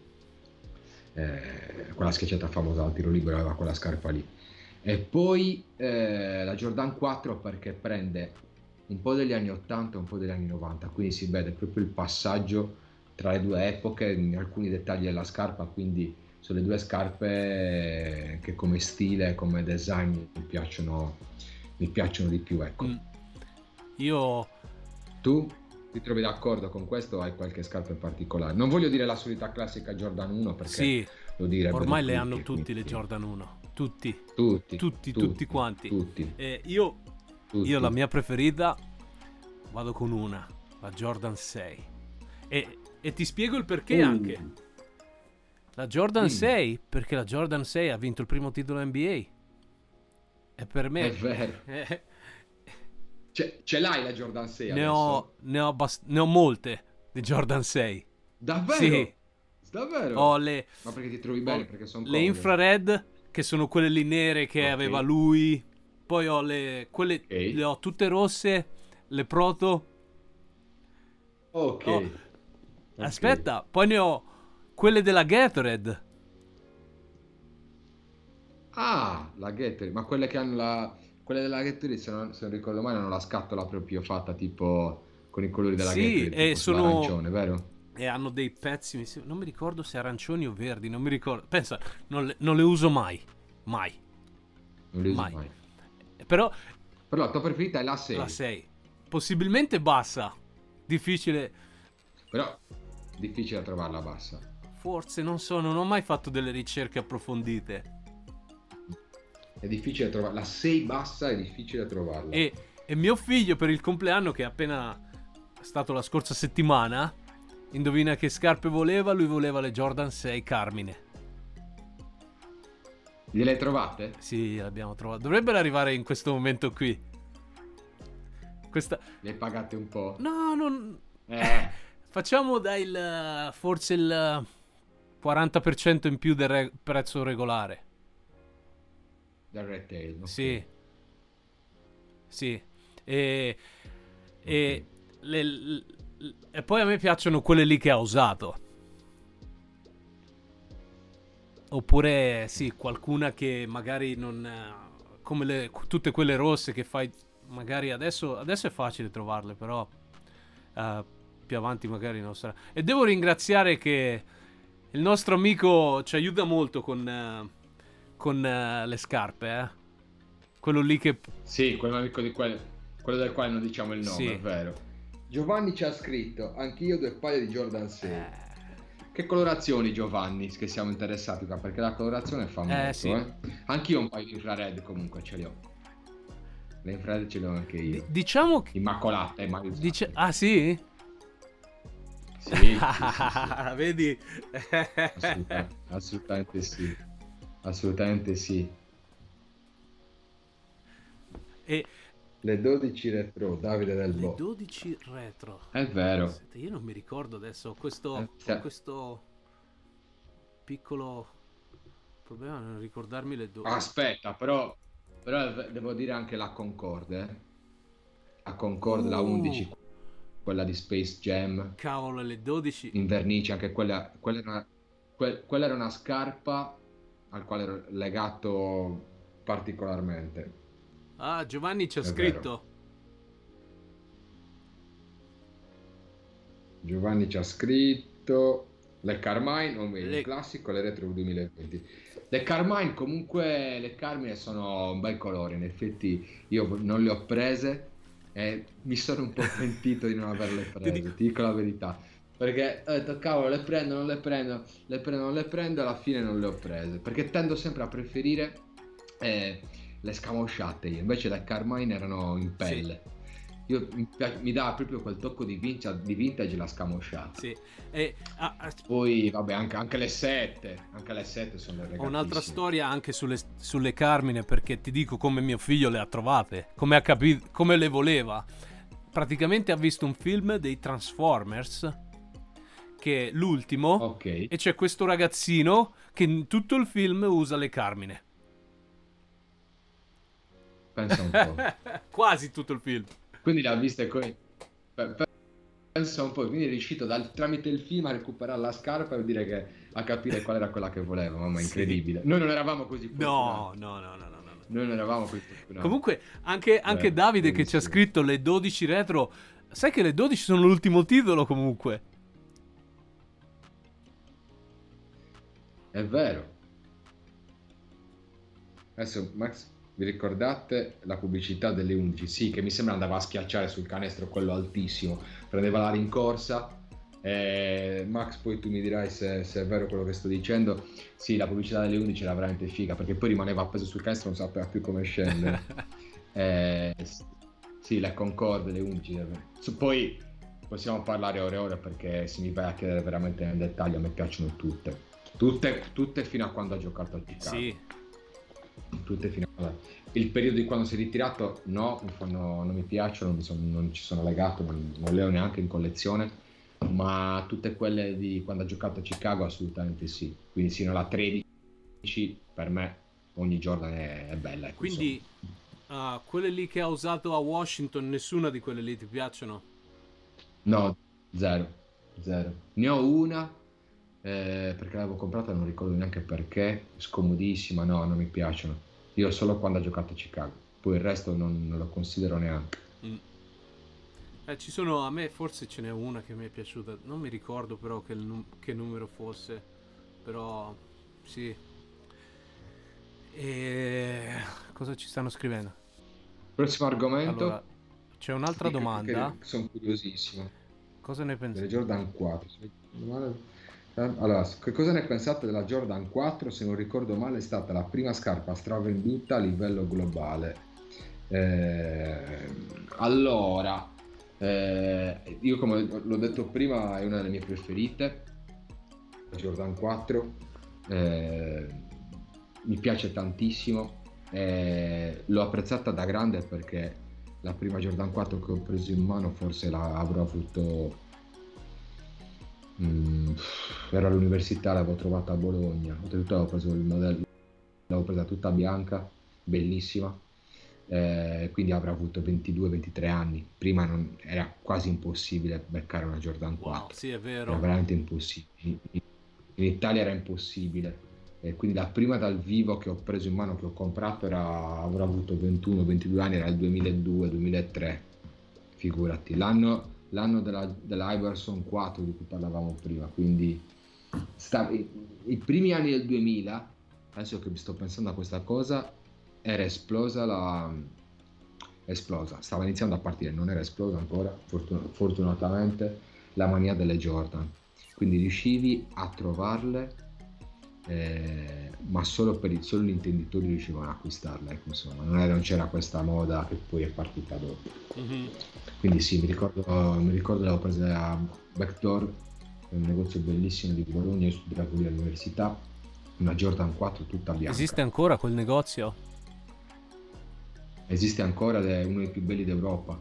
eh, quella schiacciata famosa al tiro libero aveva quella scarpa lì. E poi eh, la Jordan 4 perché prende un po' degli anni 80 e un po' degli anni 90, quindi si vede proprio il passaggio tra le due epoche in alcuni dettagli della scarpa, quindi sono le due scarpe che come stile, come design mi piacciono, mi piacciono di più. Ecco. Mm. Io Tu ti trovi d'accordo con questo hai qualche scarpa in particolare? Non voglio dire la solita classica Jordan 1 perché sì, lo direbbero ormai le tutti, hanno tutti le Jordan 1. Tutti, Tutti, tutti, tutti quanti. Tutti, E io, tutti. io la mia preferita vado con una, la Jordan 6. E, e ti spiego il perché Uh, anche. La Jordan Dimmi. 6, perché la Jordan 6 ha vinto il primo titolo NBA. E per me... È vero. Eh, Ce, l'hai la Jordan 6 ne, ho, ne, ho abbast- ne ho molte di Jordan 6. Davvero? Sì. Davvero? Ho le, Ma perché ti trovi bene? Perché sono le infrared, che sono quelle lì nere che Ok. aveva lui. Poi ho le... Quelle, Ok. le ho tutte rosse, le proto. Ok. Oh. Aspetta, poi ne ho quelle della Gatorade. Ah, la Gatorade. Ma quelle che hanno la... Quelle della Gatorade, se non, se non ricordo male, hanno la scatola proprio fatta tipo con i colori della Sì, e tipo sono- sull'arancione, vero? E hanno dei pezzi, non mi ricordo se arancioni o verdi, non mi ricordo. Pensa, non le, non le uso mai. Mai. Non li uso Mai. mai. Però Però la tua preferita è la 6. la 6. Possibilmente bassa. Difficile. Però difficile trovarla bassa. Forse, non so, non ho mai fatto delle ricerche approfondite. È difficile trovare. La 6 bassa è difficile trovarla. E, e mio figlio per il compleanno, che è appena stato la scorsa settimana, indovina che scarpe voleva? Lui voleva le Jordan 6 Carmine. Gliele hai trovate? Sì, l'abbiamo trovato. Dovrebbero arrivare in questo momento qui. Questa... Le pagate un po'? No, non... Eh, Facciamo dai il... forse il 40% in più del re- prezzo regolare. Dal retail. ok. Sì. Sì. E... E... le- l- e poi a me piacciono quelle lì che ha usato. Oppure, sì, qualcuna che magari non... Come le- tutte quelle rosse che fai... Magari adesso, adesso è facile trovarle, però... eh, più avanti magari non sarà. E devo ringraziare che il nostro amico ci aiuta molto con, eh, con eh, le scarpe, eh. Quello lì che... Sì, quello, amico di quel- quello del quale non diciamo il nome, Sì. è vero. Giovanni ci ha scritto, anch'io due paio di Jordan 6. Eh, Che colorazioni Giovanni, che siamo interessati qua, perché la colorazione fa molto, sì. eh. Anch'io un paio di infrared comunque ce li ho. Le infrared ce le ho anche io. diciamo che... Immacolate, mai usate. Dice... Ah sì? Sì, sì, sì, sì. Vedi? Assoluta- assolutamente sì. Assolutamente sì. e Le 12 retro, Davide del le Bo. 12 retro. È vero. Aspetta, io non mi ricordo adesso questo, Eh, questo piccolo problema nel ricordarmi le 12. Aspetta, però, però devo dire anche la Concorde. eh. La Concorde, la Uh. 11, quella di Space Jam, Cavolo, le 12. in vernice, anche quella, quella, era, una, que- quella era una scarpa al quale ero legato particolarmente. Ah, Giovanni ci ha scritto. Giovanni ci ha scritto le Carmine, o meglio, Le- il classico, le retro 2020. Le Carmine comunque, le Carmine sono un bel colore, in effetti io non le ho prese e mi sono un po' pentito di non averle prese, dico- ti dico la verità. Perché ho detto, cavolo, le prendo, non le prendo, le prendo, non le prendo, e alla fine non le ho prese. Perché tendo sempre a preferire eh, le scamosciate io, invece le Carmine erano in pelle. Io, mi, mi dà proprio quel tocco di vintage, di vintage la scamosciata. Sì. E, ah, ah, Poi, vabbè, anche, anche le 7, anche le 7 sono le ho un'altra storia anche sulle, sulle Carmine perché ti dico come mio figlio le ha trovate, come, ha capito, come le voleva. Praticamente ha visto un film dei Transformers, che è l'ultimo, Ok, e c'è questo ragazzino che in tutto il film usa le Carmine. pensa un po'. Quasi tutto il film. Quindi l'ha vista e pe- Pensa un po', quindi è riuscito dal- tramite il film a recuperare la scarpa e dire che a capire qual era quella che voleva. Mamma, Sì. incredibile. Noi non eravamo così No, no, no, no, no. no. Noi non eravamo così fortunati. Comunque, anche, anche Beh, Davide che ci ha scritto le 12 retro. Sai che le 12 sono l'ultimo titolo comunque. È vero. Adesso, Max, vi ricordate la pubblicità delle 11? Sì, che mi sembra andava a schiacciare sul canestro quello altissimo, prendeva la rincorsa. Eh, Max, poi tu mi dirai se, se è vero quello che sto dicendo. Sì, la pubblicità delle 11 era veramente figa perché poi rimaneva appeso sul canestro, non sapeva più come scendere. Eh, sì, la Concorde, le 11. eh. Poi possiamo parlare ore e ore perché se mi vai a chiedere veramente nel dettaglio, a me piacciono tutte. Tutte, tutte fino a quando ha giocato a Chicago. Sì. Tutte fino a... Il periodo di quando si è ritirato, no, fanno- non mi piacciono, non, mi sono- non ci sono legato, non, non le ho neanche in collezione. Ma tutte quelle di quando ha giocato a Chicago, assolutamente sì. Quindi sino alla 13, per me, ogni Jordan è, è bella. ecco, Quindi, ah, quelle lì che ha usato a Washington, nessuna di quelle lì ti piacciono? No, zero, zero. Ne ho una eh, perché l'avevo comprata, non ricordo neanche perché, scomodissima, no, non mi piacciono. Io solo quando ho giocato a Chicago, poi il resto non, non lo considero neanche. Eh, ci sono, a me forse ce n'è una che mi è piaciuta, non mi ricordo però che, num- che numero fosse, però sì. E cosa ci stanno scrivendo? Prossimo argomento. Allora, c'è un'altra domanda. sono curiosissimo. Cosa ne pensate? Jordan 4. Male- Allora, che cosa ne pensate della Jordan 4? Se non ricordo male, è stata la prima scarpa stravenduta a livello globale. Eh, allora, eh, io come l'ho detto prima, è una delle mie preferite. La Jordan 4. Eh, mi piace tantissimo. Eh, l'ho apprezzata da grande perché la prima Jordan 4 che ho preso in mano forse la avrò avuto mm, ero all'università l'avevo trovata a Bologna oltretutto avevo preso il modello l'avevo presa tutta bianca bellissima eh, quindi avrò avuto 22-23 anni prima non- era quasi impossibile beccare una Jordan 4 Wow, sì, è era vero. veramente impossibile. In, Italia era impossibile. E quindi la prima dal vivo che ho preso in mano, che ho comprato, era, avrò avuto 21-22 anni, era il 2002-2003. Figurati, l'anno, l'anno della, dell'Iverson 4 di cui parlavamo prima. Quindi sta- i, i primi anni del 2000, adesso che sto pensando a questa cosa, era esplosa la, esplosa, stava iniziando a partire, non era esplosa ancora, fortun- fortunatamente, la mania delle Jordan. Quindi riuscivi a trovarle, eh, ma solo, per i, solo gli intenditori riuscivano a acquistarle, ecco, insomma, non, era- non c'era questa moda che poi è partita dopo. Mhm. Quindi sì, mi ricordo, mi ricordo l'avevo presa a Backdoor, un negozio bellissimo di Bologna, io studiavo lì all'università, una Jordan 4 tutta bianca. Esiste ancora quel negozio? esiste ancora ed è uno dei più belli d'Europa.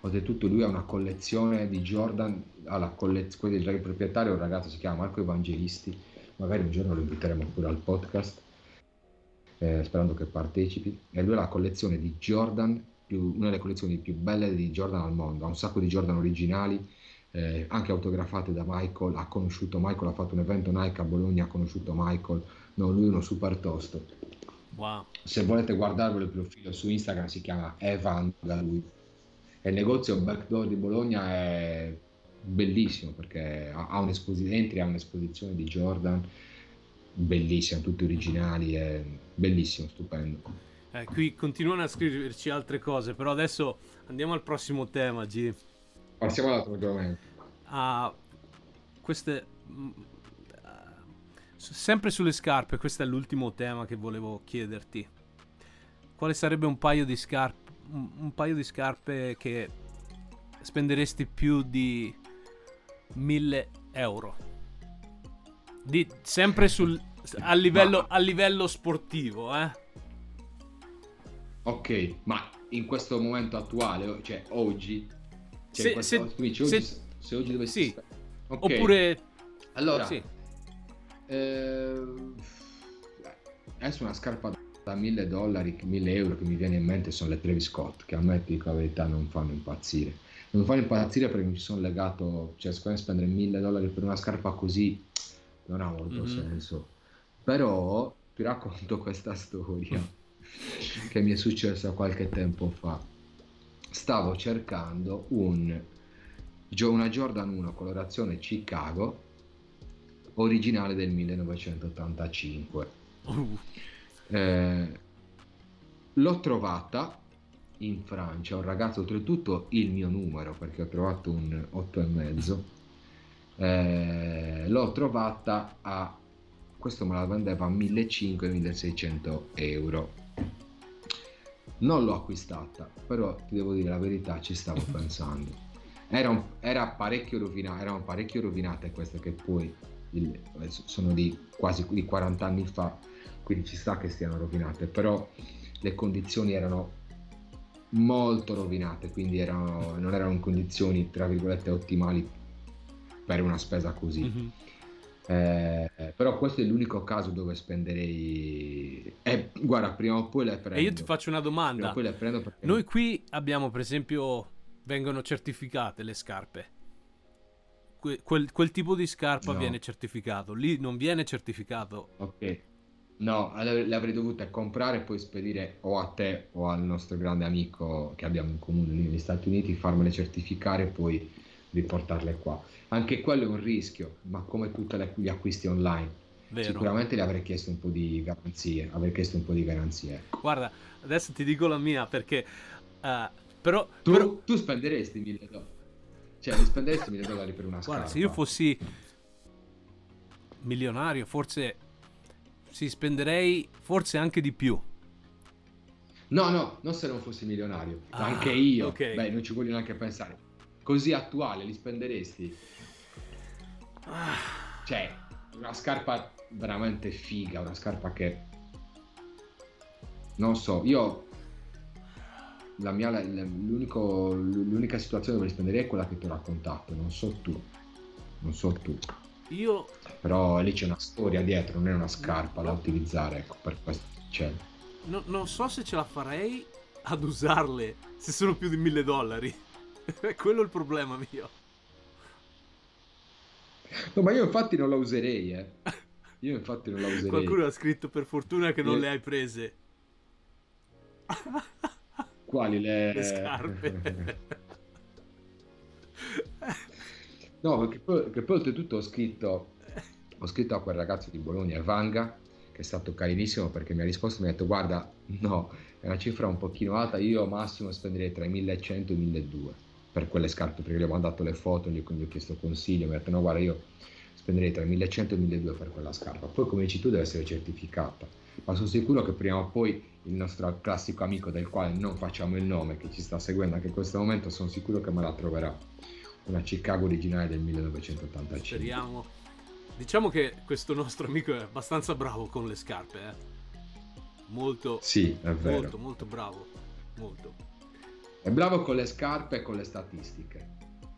Oltretutto lui ha una collezione di Jordan, ha la collezione, il proprietario è un ragazzo, si chiama Marco Evangelisti, magari un giorno lo inviteremo pure al podcast, eh, sperando che partecipi, e lui ha la collezione di Jordan, più- una delle collezioni più belle di Jordan al mondo, ha un sacco di Jordan originali, eh, anche autografate da Michael, ha conosciuto Michael, ha fatto un evento Nike a Bologna, ha conosciuto Michael, no, lui è uno super tosto. Wow. Se volete guardarvelo il profilo su Instagram si chiama Evan da lui. E il negozio Backdoor di Bologna è bellissimo perché ha, ha un'esposizione, entri a un'esposizione di Jordan bellissima, tutti originali, è bellissimo, stupendo. Eh, qui continuano a scriverci altre cose, però adesso andiamo al prossimo tema, G. Passiamo all'altro argomento. Ah, queste... mm, sempre sulle scarpe, questo è l'ultimo tema che volevo chiederti. Quale sarebbe un paio di scarpe, un paio di scarpe che spenderesti più di 1000 euro? Di, sempre sul, a, livello, a livello sportivo, eh? Ok, ma in questo momento attuale, cioè oggi, cioè Se- questo- se- dici oggi- se- se, oggi dovessi... sì. spe- Ok, Oppure... allora, Sì. eh, adesso una scarpa da 1000 dollari, 1000 euro che mi viene in mente sono le Travis Scott, che a me, dico la verità, non fanno impazzire. Non fanno impazzire perché mi sono legato, cioè secondo me spendere 1000 dollari per una scarpa così non ha molto Mhm. senso. Però ti racconto questa storia che mi è successa qualche tempo fa. Stavo cercando un, una Jordan 1 colorazione Chicago originale del 1985. Uh, Eh, l'ho trovata in Francia, un ragazzo oltretutto il mio numero perché ho trovato un 8 e mezzo. Eh, l'ho trovata a questo me la vendeva a 1500-1600 euro. Non l'ho acquistata, però ti devo dire la verità, ci stavo pensando. Era, un- era parecchio rovina- erano parecchio rovinate queste che poi il- sono di quasi di 40 anni fa, quindi ci sta che stiano rovinate, però le condizioni erano molto rovinate, quindi erano, non erano in condizioni tra virgolette ottimali per una spesa così. mhm. Eh, però questo è l'unico caso dove spenderei. Eh, guarda, prima o poi le prendo. E io ti faccio una domanda. perché Noi qui abbiamo, per esempio, vengono certificate le scarpe. Que- quel, quel tipo di scarpa No. viene certificato. Lì non viene certificato. Ok. No, le le avrei dovute comprare e poi spedire o a te o al nostro grande amico che abbiamo in comune negli Stati Uniti, farmele certificare e poi riportarle qua. Anche quello è un rischio, ma come tutti gli acquisti online, Vero? sicuramente le avrei chiesto un po' di garanzie. Avrei chiesto un po' di garanzie. Guarda, adesso ti dico la mia perché... eh, però, Tu, però- tu spenderesti 1000 dollari? Cioè, li spenderesti 1000 dollari per una scarpa? guarda, se io fossi milionario, forse si spenderei forse anche di più. No, no, non se non fossi milionario. Ah, Anche io. ok. Beh, non ci voglio neanche pensare. Così attuale, li spenderesti? Ah. Cioè, una scarpa veramente figa, una scarpa che... Non so, io... La mia, la- l'unica situazione dove li spenderei è quella che ti ho raccontato, non so tu. Non so tu. Io Però lì c'è una storia dietro, non è una scarpa da utilizzare, ecco, per questo c'è. no- non so se ce la farei ad usarle se sono più di mille dollari. È quello il problema mio. No, ma io infatti non la userei, eh. Io infatti non la userei. Qualcuno ha scritto per fortuna che non Eh. le hai prese. Quali le... Le scarpe. no, perché poi, che poi oltretutto ho scritto, ho scritto a quel ragazzo di Bologna, Vanga, che è stato carinissimo perché mi ha risposto mi ha detto guarda, no, è una cifra un pochino alta, io massimo spenderei tra i 1100 e i 1200 per quelle scarpe, perché gli ho mandato le foto, gli, gli ho chiesto consiglio, mi ha detto no guarda io spenderei tra i 1100 e i 1200 per quella scarpa, poi come dici tu deve essere certificata, ma sono sicuro che prima o poi il nostro classico amico del quale non facciamo il nome, che ci sta seguendo anche in questo momento, sono sicuro che me la troverà. Una Chicago originale del 1985. Speriamo. Diciamo che questo nostro amico è abbastanza bravo con le scarpe, eh. Molto, Sì, è vero. molto, molto bravo. Molto. È bravo con le scarpe e con le statistiche.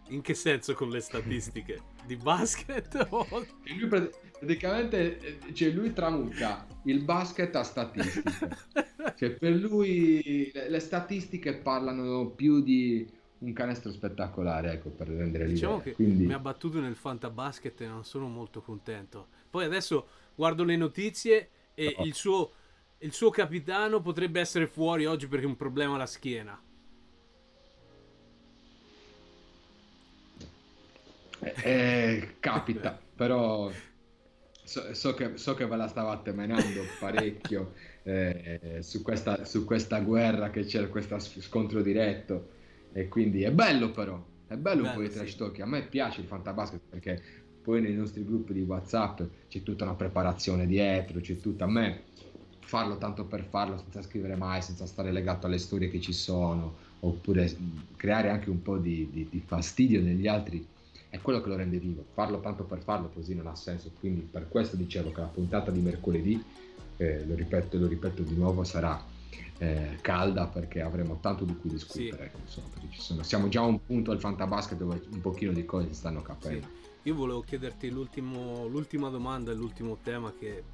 In che senso con le statistiche? Di basket o... E lui prat- praticamente, eh, cioè lui tramuta il basket a statistiche. Cioè per lui le, le statistiche parlano più di un canestro spettacolare, ecco, per rendere l'idea. Diciamo che Quindi... mi ha battuto nel fantabasket e non sono molto contento. Poi adesso guardo le notizie e No. il suo il suo capitano potrebbe essere fuori oggi perché ha un problema alla schiena. Eh, capita, però so, so che, so che ve la stavate menando parecchio eh, su, questa, su questa guerra che c'è, questo scontro diretto. E quindi è bello però, è bello, Bello, trash sì. talk. A me piace il fantabasket perché poi nei nostri gruppi di WhatsApp c'è tutta una preparazione dietro, c'è tutta a me farlo tanto per farlo senza scrivere mai, senza stare legato alle storie che ci sono, oppure creare anche un po' di, di- di fastidio negli altri, è quello che lo rende vivo. Farlo tanto per farlo così non ha senso. Quindi per questo dicevo che la puntata di mercoledì, eh, lo ripeto, lo ripeto di nuovo, sarà eh, calda perché avremo tanto di cui discutere. insomma, perché ci sono- siamo già a un punto al fantabasket dove un pochino di cose si stanno Sì. capendo. Io volevo chiederti l'ultima domanda e l'ultimo tema che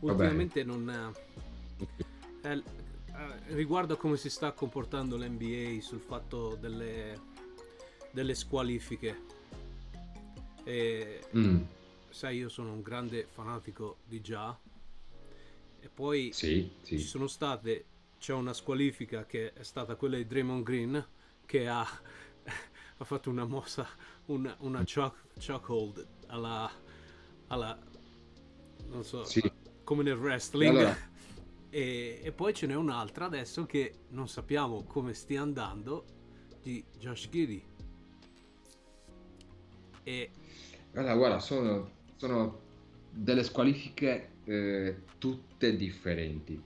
ultimamente non... è- è- riguardo a come si sta comportando l'NBA sul fatto delle, delle squalifiche. E, Mm, sai, io sono un grande fanatico di già. E poi sì, ci sì. sono state c'è una squalifica che è stata quella di Draymond Green che ha, ha fatto una mossa una, una choke, chokehold alla, alla non so Sì. come nel wrestling E allora? e, e poi ce n'è un'altra adesso che non sappiamo come stia andando di Josh Giddy e Guarda, guarda, sono, sono delle squalifiche eh, tutte differenti.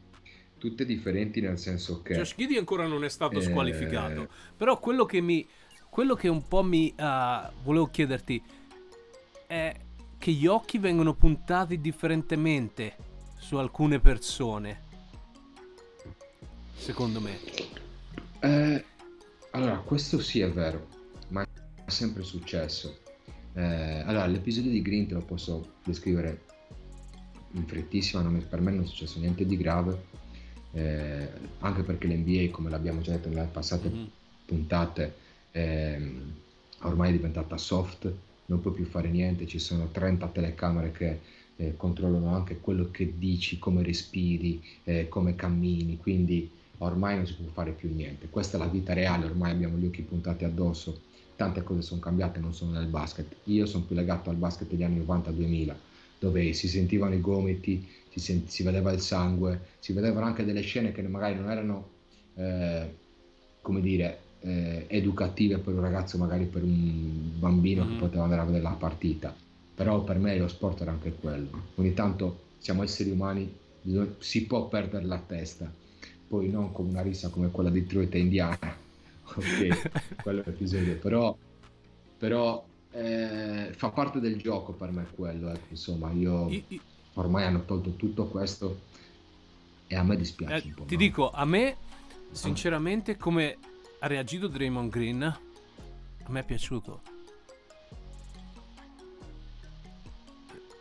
Tutte differenti nel senso che... Josh Giddy ancora non è stato Eh. squalificato. Però quello che mi. Quello che un po' mi. ah, volevo chiederti. È che gli occhi vengono puntati differentemente su alcune persone. Secondo me. Eh, allora, questo sì è vero, ma è sempre successo. Eh, allora, l'episodio di Green te lo posso descrivere in frettissima, non per me non è successo niente di grave, eh, anche perché l'NBA, come l'abbiamo già detto nelle passate Mhm. puntate, ehm, ormai è diventata soft, non puoi più fare niente, ci sono 30 telecamere che eh, controllano anche quello che dici, come respiri, eh, come cammini, quindi ormai non si può fare più niente. Questa è la vita reale, ormai abbiamo gli occhi puntati addosso, tante cose sono cambiate, non sono nel basket. Io sono più legato al basket degli anni 90-2000, dove si sentivano i gomiti, si, sen- si vedeva il sangue, si vedevano anche delle scene che magari non erano, eh, come dire, eh, educative per un ragazzo, magari per un bambino che Mhm. poteva andare a vedere la partita. Però per me lo sport era anche quello. Ogni tanto siamo esseri umani, si può perdere la testa, poi non con una rissa come quella di e Indiana, ok, quello è l'episodio, però, però eh, fa parte del gioco per me quello, ecco, insomma, io I- i- ormai hanno tolto tutto questo e a me dispiace eh, un po'. ti no? dico, a me, sinceramente, come ha reagito Draymond Green, a me è piaciuto.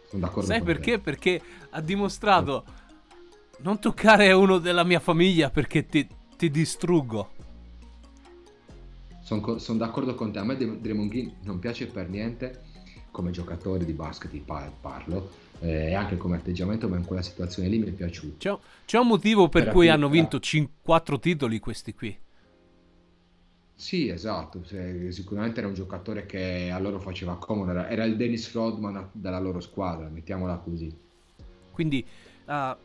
Sono d'accordo Sai con te. perché? Perché ha dimostrato non toccare uno della mia famiglia perché ti, ti distruggo. Sono, sono d'accordo con te, a me Dr- Draymond Green non piace per niente come giocatore di basket, parlo, eh, anche come atteggiamento, ma in quella situazione lì mi è piaciuto. C'è, c'è un motivo per Per cui hanno vinto 4 titoli questi qui. Sì, esatto, se- sicuramente era un giocatore che a loro faceva comodo, era, il Dennis Rodman della loro squadra, mettiamola così. Quindi ah,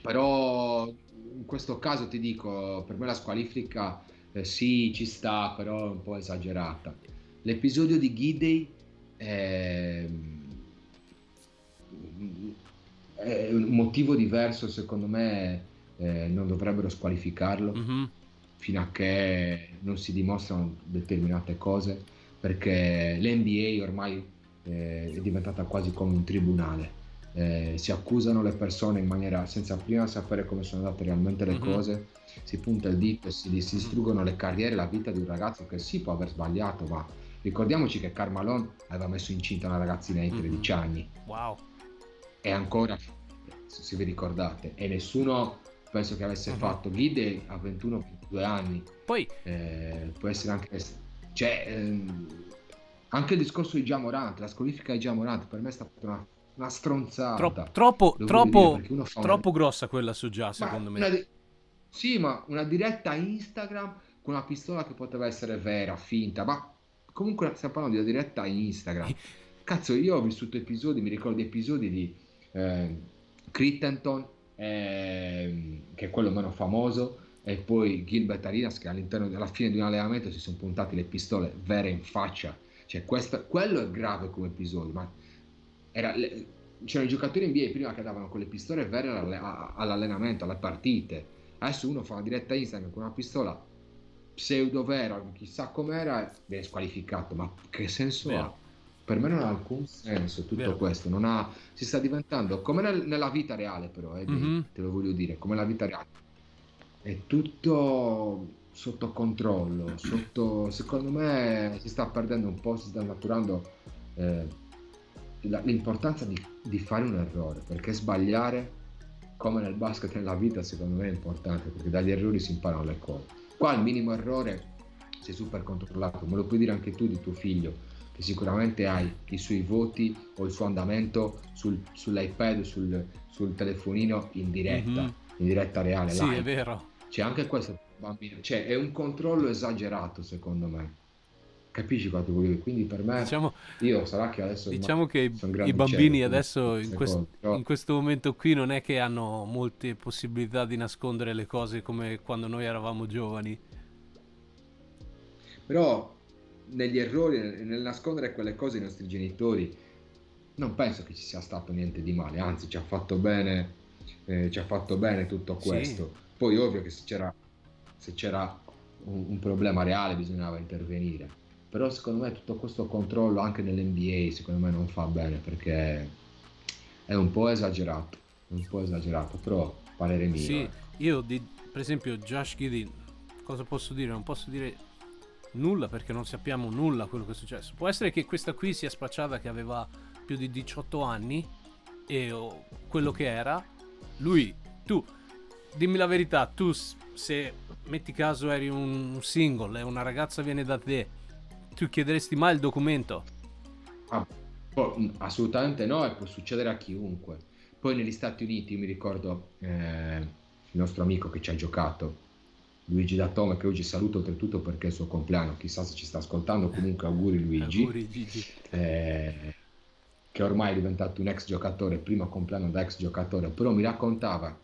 Però in questo caso ti dico, per me la squalifica eh, sì, ci sta, però è un po' esagerata. L'episodio di Gidey è, è un motivo diverso, secondo me eh, non dovrebbero squalificarlo mhm, fino a che non si dimostrano determinate cose, perché l'NBA ormai eh, è diventata quasi come un tribunale. Eh, si accusano le persone in maniera senza prima sapere come sono andate realmente le Mhm. cose, si punta il dito e si, si distruggono le carriere la vita di un ragazzo che sì può aver sbagliato, ma ricordiamoci che Carmalone aveva messo incinta una ragazzina di Mhm. 13 anni wow. E ancora se vi ricordate e nessuno penso che avesse Mhm. fatto Guide a 21-22 anni Poi eh, può essere anche cioè ehm, anche il discorso di Giamorant la squalifica di Giamorant per me è stata una una stronzata. Tro- troppo, troppo, dire, fa una- troppo grossa quella su già, secondo me. di- Sì, ma una diretta Instagram con una pistola che poteva essere vera, finta, ma comunque stiamo parlando di una diretta Instagram. Cazzo, io ho vissuto episodi, mi ricordo di episodi di eh, Crittenton, ehm, che è quello meno famoso, e poi Gilbert Arenas che all'interno alla fine di un allenamento si sono puntati le pistole vere in faccia. Cioè, questa- quello è grave come episodio, ma era, le- c'erano i giocatori NBA prima che davano con le pistole vere all'allenamento, alle partite. Adesso uno fa una diretta Instagram con una pistola pseudo vera, chissà com'era, viene squalificato. Ma che senso Vero. ha? Per me non ha alcun senso tutto Vero. questo. Non ha, si sta diventando come nel- nella vita reale, però, eh, Mhm. te lo voglio dire, come nella vita reale. È tutto sotto controllo. Sotto, secondo me si sta perdendo un po', si sta maturando eh, la- l'importanza di, di fare un errore, perché sbagliare, come nel basket e nella vita, secondo me è importante, perché dagli errori si imparano le cose. Qua il minimo errore sei super controllato, me lo puoi dire anche tu di tuo figlio, che sicuramente hai i suoi voti o il suo andamento sul- sull'iPad, sul, sul telefonino in diretta, Mhm. in diretta reale. Sì, live. è vero. C'è anche questo bambino, cioè è un controllo esagerato secondo me. Capisci cosa ti voglio dire? Quindi per me, Diciamo, io sarà che adesso diciamo che i, bambini adesso in, quest- però- in questo momento qui non è che hanno molte possibilità di nascondere le cose come quando noi eravamo giovani. Però negli errori, nel nel nascondere quelle cose ai nostri genitori, non penso che ci sia stato niente di male, anzi ci ha fatto bene, eh, ci ha fatto bene tutto Sì. questo. Poi ovvio che se c'era, se c'era un, un problema reale bisognava intervenire. Però secondo me tutto questo controllo anche nell'NBA secondo me non fa bene perché è un po' esagerato, un po' esagerato, però parere mio. Sì, eh. io di, per esempio Josh Giddey, cosa posso dire? Non posso dire nulla perché non sappiamo nulla quello che è successo. Può essere che questa qui sia spacciata che aveva più di 18 anni e o quello che era. Lui, tu, dimmi la verità, tu se metti caso eri un single e una ragazza viene da te, tu chiederesti mai il documento? Ah, assolutamente no, e può succedere a chiunque. Poi negli Stati Uniti, mi ricordo eh, il nostro amico che ci ha giocato, Luigi Datome, che oggi saluto oltretutto perché è il suo compleanno, chissà se ci sta ascoltando, comunque auguri Luigi, Auguri, eh, che ormai è diventato un ex giocatore, primo compleanno da ex giocatore, però mi raccontava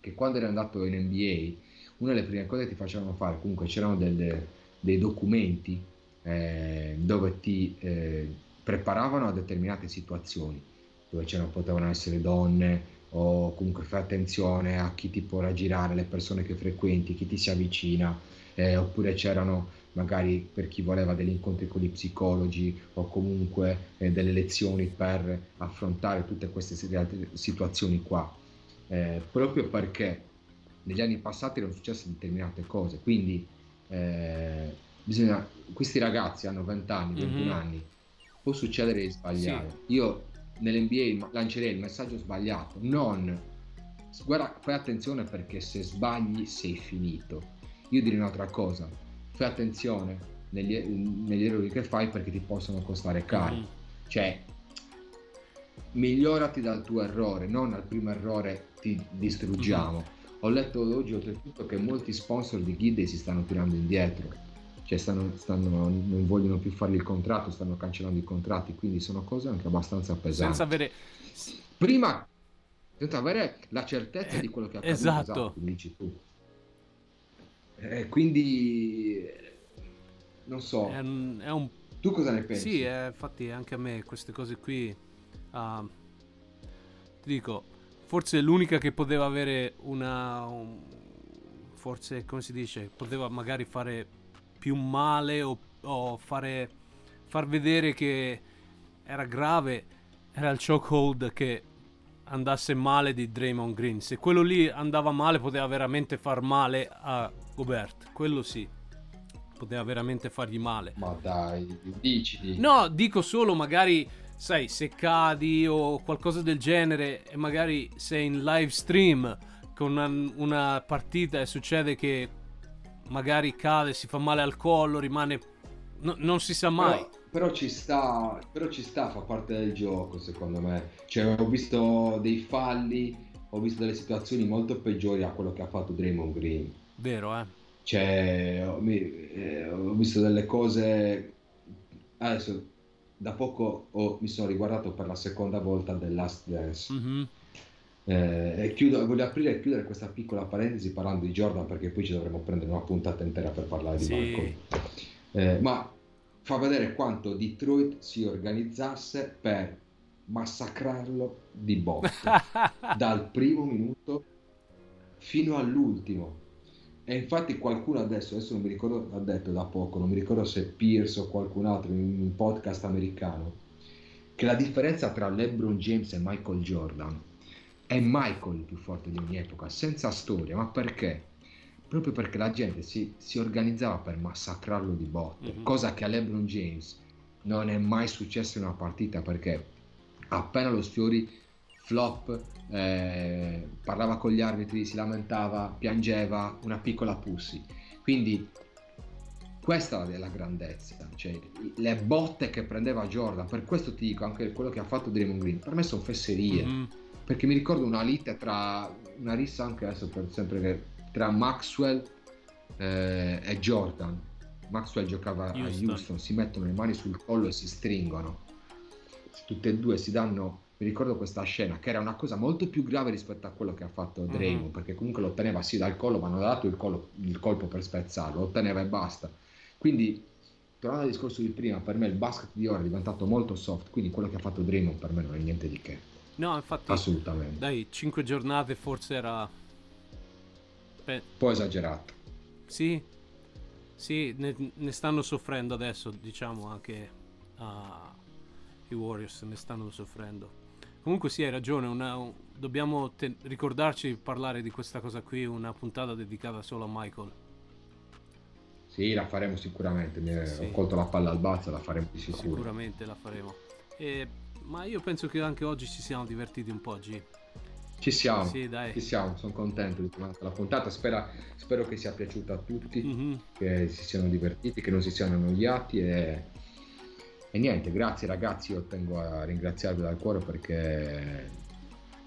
che quando era andato in NBA, una delle prime cose che ti facevano fare, comunque c'erano delle- dei documenti eh, dove ti eh, preparavano a determinate situazioni, dove c'erano, potevano essere donne o comunque fai attenzione a chi ti può raggirare, le persone che frequenti, chi ti si avvicina, eh, oppure c'erano magari per chi voleva degli incontri con gli psicologi o comunque eh, delle lezioni per affrontare tutte queste si- situazioni qua, Eh, proprio perché negli anni passati erano successe determinate cose, quindi eh, bisogna, questi ragazzi hanno 20 anni, 21 Mhm. anni, può succedere di sbagliare. Io nell'NBA lancerei il messaggio sbagliato, non guarda, fai attenzione perché se sbagli sei finito. Io direi un'altra cosa, fai attenzione negli, negli errori che fai perché ti possono costare cari. Mhm. Cioè, migliorati dal tuo errore, non al primo errore ti distruggiamo. Ho letto oggi oltretutto che molti sponsor di Gidey si stanno tirando indietro, cioè stanno, stanno- non vogliono più fargli il contratto, stanno cancellando i contratti, quindi sono cose anche abbastanza pesanti. Senza avere... Prima, senza avere la certezza di quello che accade. esatto. come dici tu. Eh, quindi, eh, non so, È un, è un tu cosa ne pensi? Sì, eh, infatti anche a me queste cose qui, ah, ti dico, forse l'unica che poteva avere una, un- forse come si dice, poteva magari fare più male o, o fare, far vedere che era grave, era il chokehold che andasse male di Draymond Green. Se quello lì andava male poteva veramente far male a Gobert, quello sì, poteva veramente fargli male. Ma dai, dici. No, dico solo magari, sai, se cadi o qualcosa del genere e magari sei in live stream con una, una partita e succede che magari cade, si fa male al collo, rimane no- non si sa mai. Però, però ci sta, però ci sta, fa parte del gioco secondo me. Cioè, ho visto dei falli, ho visto delle situazioni molto peggiori a quello che ha fatto Draymond Green. Vero, eh? Cioè, ho, mi- eh, ho visto delle cose. Adesso, da poco ho- mi sono riguardato per la seconda volta The Last Dance. Mhm. Eh, e chiudo- voglio aprire e chiudere questa piccola parentesi parlando di Jordan perché poi ci dovremo prendere una puntata intera per parlare di Sì. Malcolm. Eh, ma fa vedere quanto Detroit si organizzasse per massacrarlo di botte dal primo minuto fino all'ultimo. E infatti qualcuno adesso, adesso non mi ricordo, ha detto da poco, non mi ricordo se Pierce o qualcun altro in un podcast americano, che la differenza tra LeBron James e Michael Jordan è Michael il più forte di ogni epoca, senza storia, ma perché? Proprio perché la gente si, si organizzava per massacrarlo di botte, Mhm. cosa che a LeBron James non è mai successo in una partita perché appena lo sfiori flop eh, parlava con gli arbitri, si lamentava, piangeva, una piccola pussy. Quindi questa è la grandezza, cioè le botte che prendeva Jordan, per questo ti dico anche quello che ha fatto Draymond Green, per me sono fesserie, Mhm. Perché mi ricordo una lite tra, una rissa anche adesso per sempre, che- tra Maxwell eh, e Jordan. Maxwell giocava Houston. a Houston, si mettono le mani sul collo e si stringono. Tutte e due si danno, mi ricordo questa scena, che era una cosa molto più grave rispetto a quello che ha fatto Draymond, Mhm. perché comunque lo otteneva sì dal collo, ma non ha dato il, collo- il colpo per spezzarlo, lo otteneva e basta. Quindi, tornando al discorso di prima, per me il basket di ora è diventato molto soft, quindi quello che ha fatto Draymond per me non è niente di che, No, infatti, assolutamente. dai, 5 giornate forse era... Beh, Un po' esagerato. Sì, sì, ne, ne stanno soffrendo adesso, diciamo anche ah, i Warriors ne stanno soffrendo. Comunque sì, hai ragione, una- un- dobbiamo te- ricordarci di parlare di questa cosa qui, una puntata dedicata solo a Michael. Sì, la faremo sicuramente, mi Sì. ho colto la palla al balzo, la faremo di sicuro. Sicuramente la faremo. E- ma io penso che anche oggi ci siamo divertiti un po', G. Ci siamo, Sì, ci siamo, sono contento di la puntata, spera- spero che sia piaciuta a tutti, Mhm. che si siano divertiti, che non si siano annoiati e, e niente, grazie ragazzi, io tengo a ringraziarvi dal cuore perché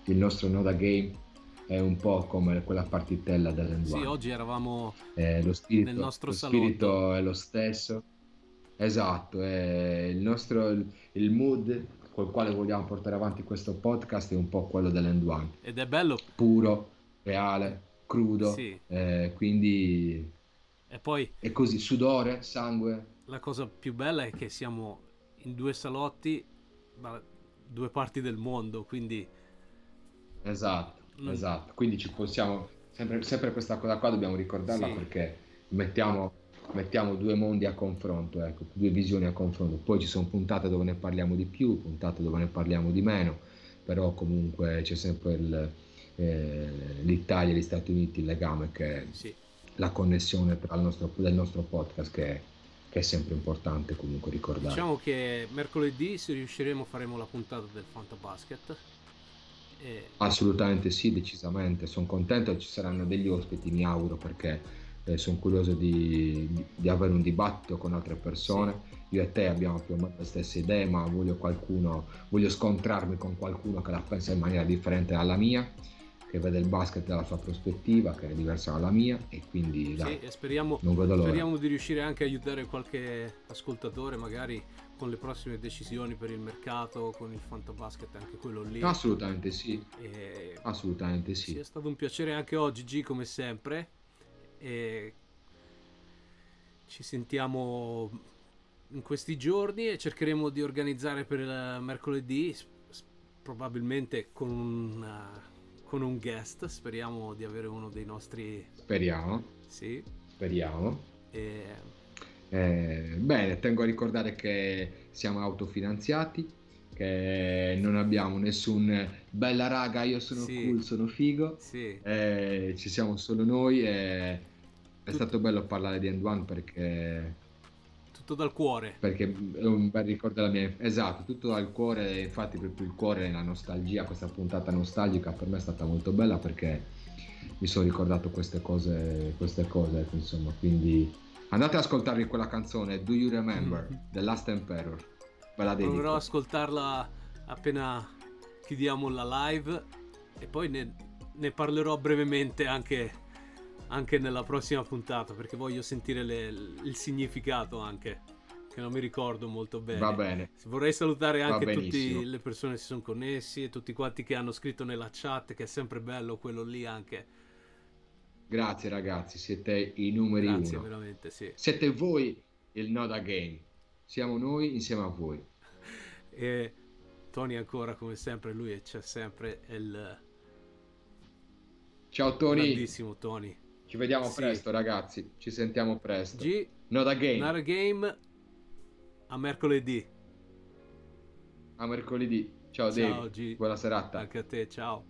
il nostro Noda Game è un po' come quella partitella dell'End Sì, oggi eravamo... Eh, lo spirito, Nel nostro lo salotto. spirito è lo stesso. Esatto, è il nostro il mood col quale vogliamo portare avanti questo podcast è un po' quello dell'End One, Ed è bello. puro, reale, crudo, Sì. eh, quindi E poi è così, sudore, sangue, la cosa più bella è che siamo in due salotti da due parti del mondo, quindi esatto, Non- esatto, quindi ci possiamo, sempre, sempre questa cosa qua dobbiamo ricordarla Sì. perché mettiamo, mettiamo due mondi a confronto, ecco, due visioni a confronto, poi ci sono puntate dove ne parliamo di più, puntate dove ne parliamo di meno, però comunque c'è sempre il, eh, l'Italia e gli Stati Uniti, il legame che sì. la connessione tra il nostro, del nostro podcast che è, che è sempre importante comunque ricordare. Diciamo che mercoledì, se riusciremo, faremo la puntata del Fanta Basket. E Assolutamente sì, decisamente. Sono contento, ci saranno degli ospiti, mi auguro, perché eh, sono curioso di, di- di avere un dibattito con altre persone. Io e te abbiamo più o meno le stesse idee, ma voglio qualcuno, voglio scontrarmi con qualcuno che la pensa in maniera differente dalla mia, che vede il basket dalla sua prospettiva, che è diversa dalla mia, e quindi dai, sì, speriamo, speriamo di riuscire anche a aiutare qualche ascoltatore, magari con le prossime decisioni per il mercato, con il Fanta Basket, anche quello lì. Assolutamente sì, E assolutamente Sì, sì. è stato un piacere anche oggi, G, come sempre. E ci sentiamo in questi giorni e cercheremo di organizzare per il mercoledì, probabilmente con un, con un guest. Speriamo di avere uno dei nostri. Speriamo, Sì. speriamo. E Eh, bene, tengo a ricordare che siamo autofinanziati, che non abbiamo nessun bella raga, io sono Sì. cool, sono figo, sì, eh, ci siamo solo noi e è stato bello parlare di End One perché, tutto dal cuore. perché è un bel ricordo della mia... Esatto, tutto dal cuore, infatti proprio il cuore, la nostalgia, questa puntata nostalgica per me è stata molto bella perché mi sono ricordato queste cose, queste cose, ecco, insomma, quindi Andate ad ascoltarvi quella canzone, Do You Remember, The Last Emperor. Ve la dedico. Proverò ad ascoltarla appena chiudiamo la live e poi ne, ne parlerò brevemente anche, anche nella prossima puntata perché voglio sentire le- il significato anche che non mi ricordo molto bene. Va bene. Vorrei salutare anche tutte le persone che si sono connessi e tutti quanti che hanno scritto nella chat che è sempre bello quello lì anche. Grazie ragazzi, siete i numeri Grazie uno. veramente, sì. Siete voi il Noda Game. Siamo noi insieme a voi. E Tony ancora come sempre, lui c'è sempre il Ciao Tony, grandissimo Tony. Ci vediamo Sì. presto ragazzi, ci sentiamo presto. G, Noda Game, Nara Game a mercoledì. a mercoledì. Ciao, Ciao, Dave, G. buona serata. Anche a te, ciao.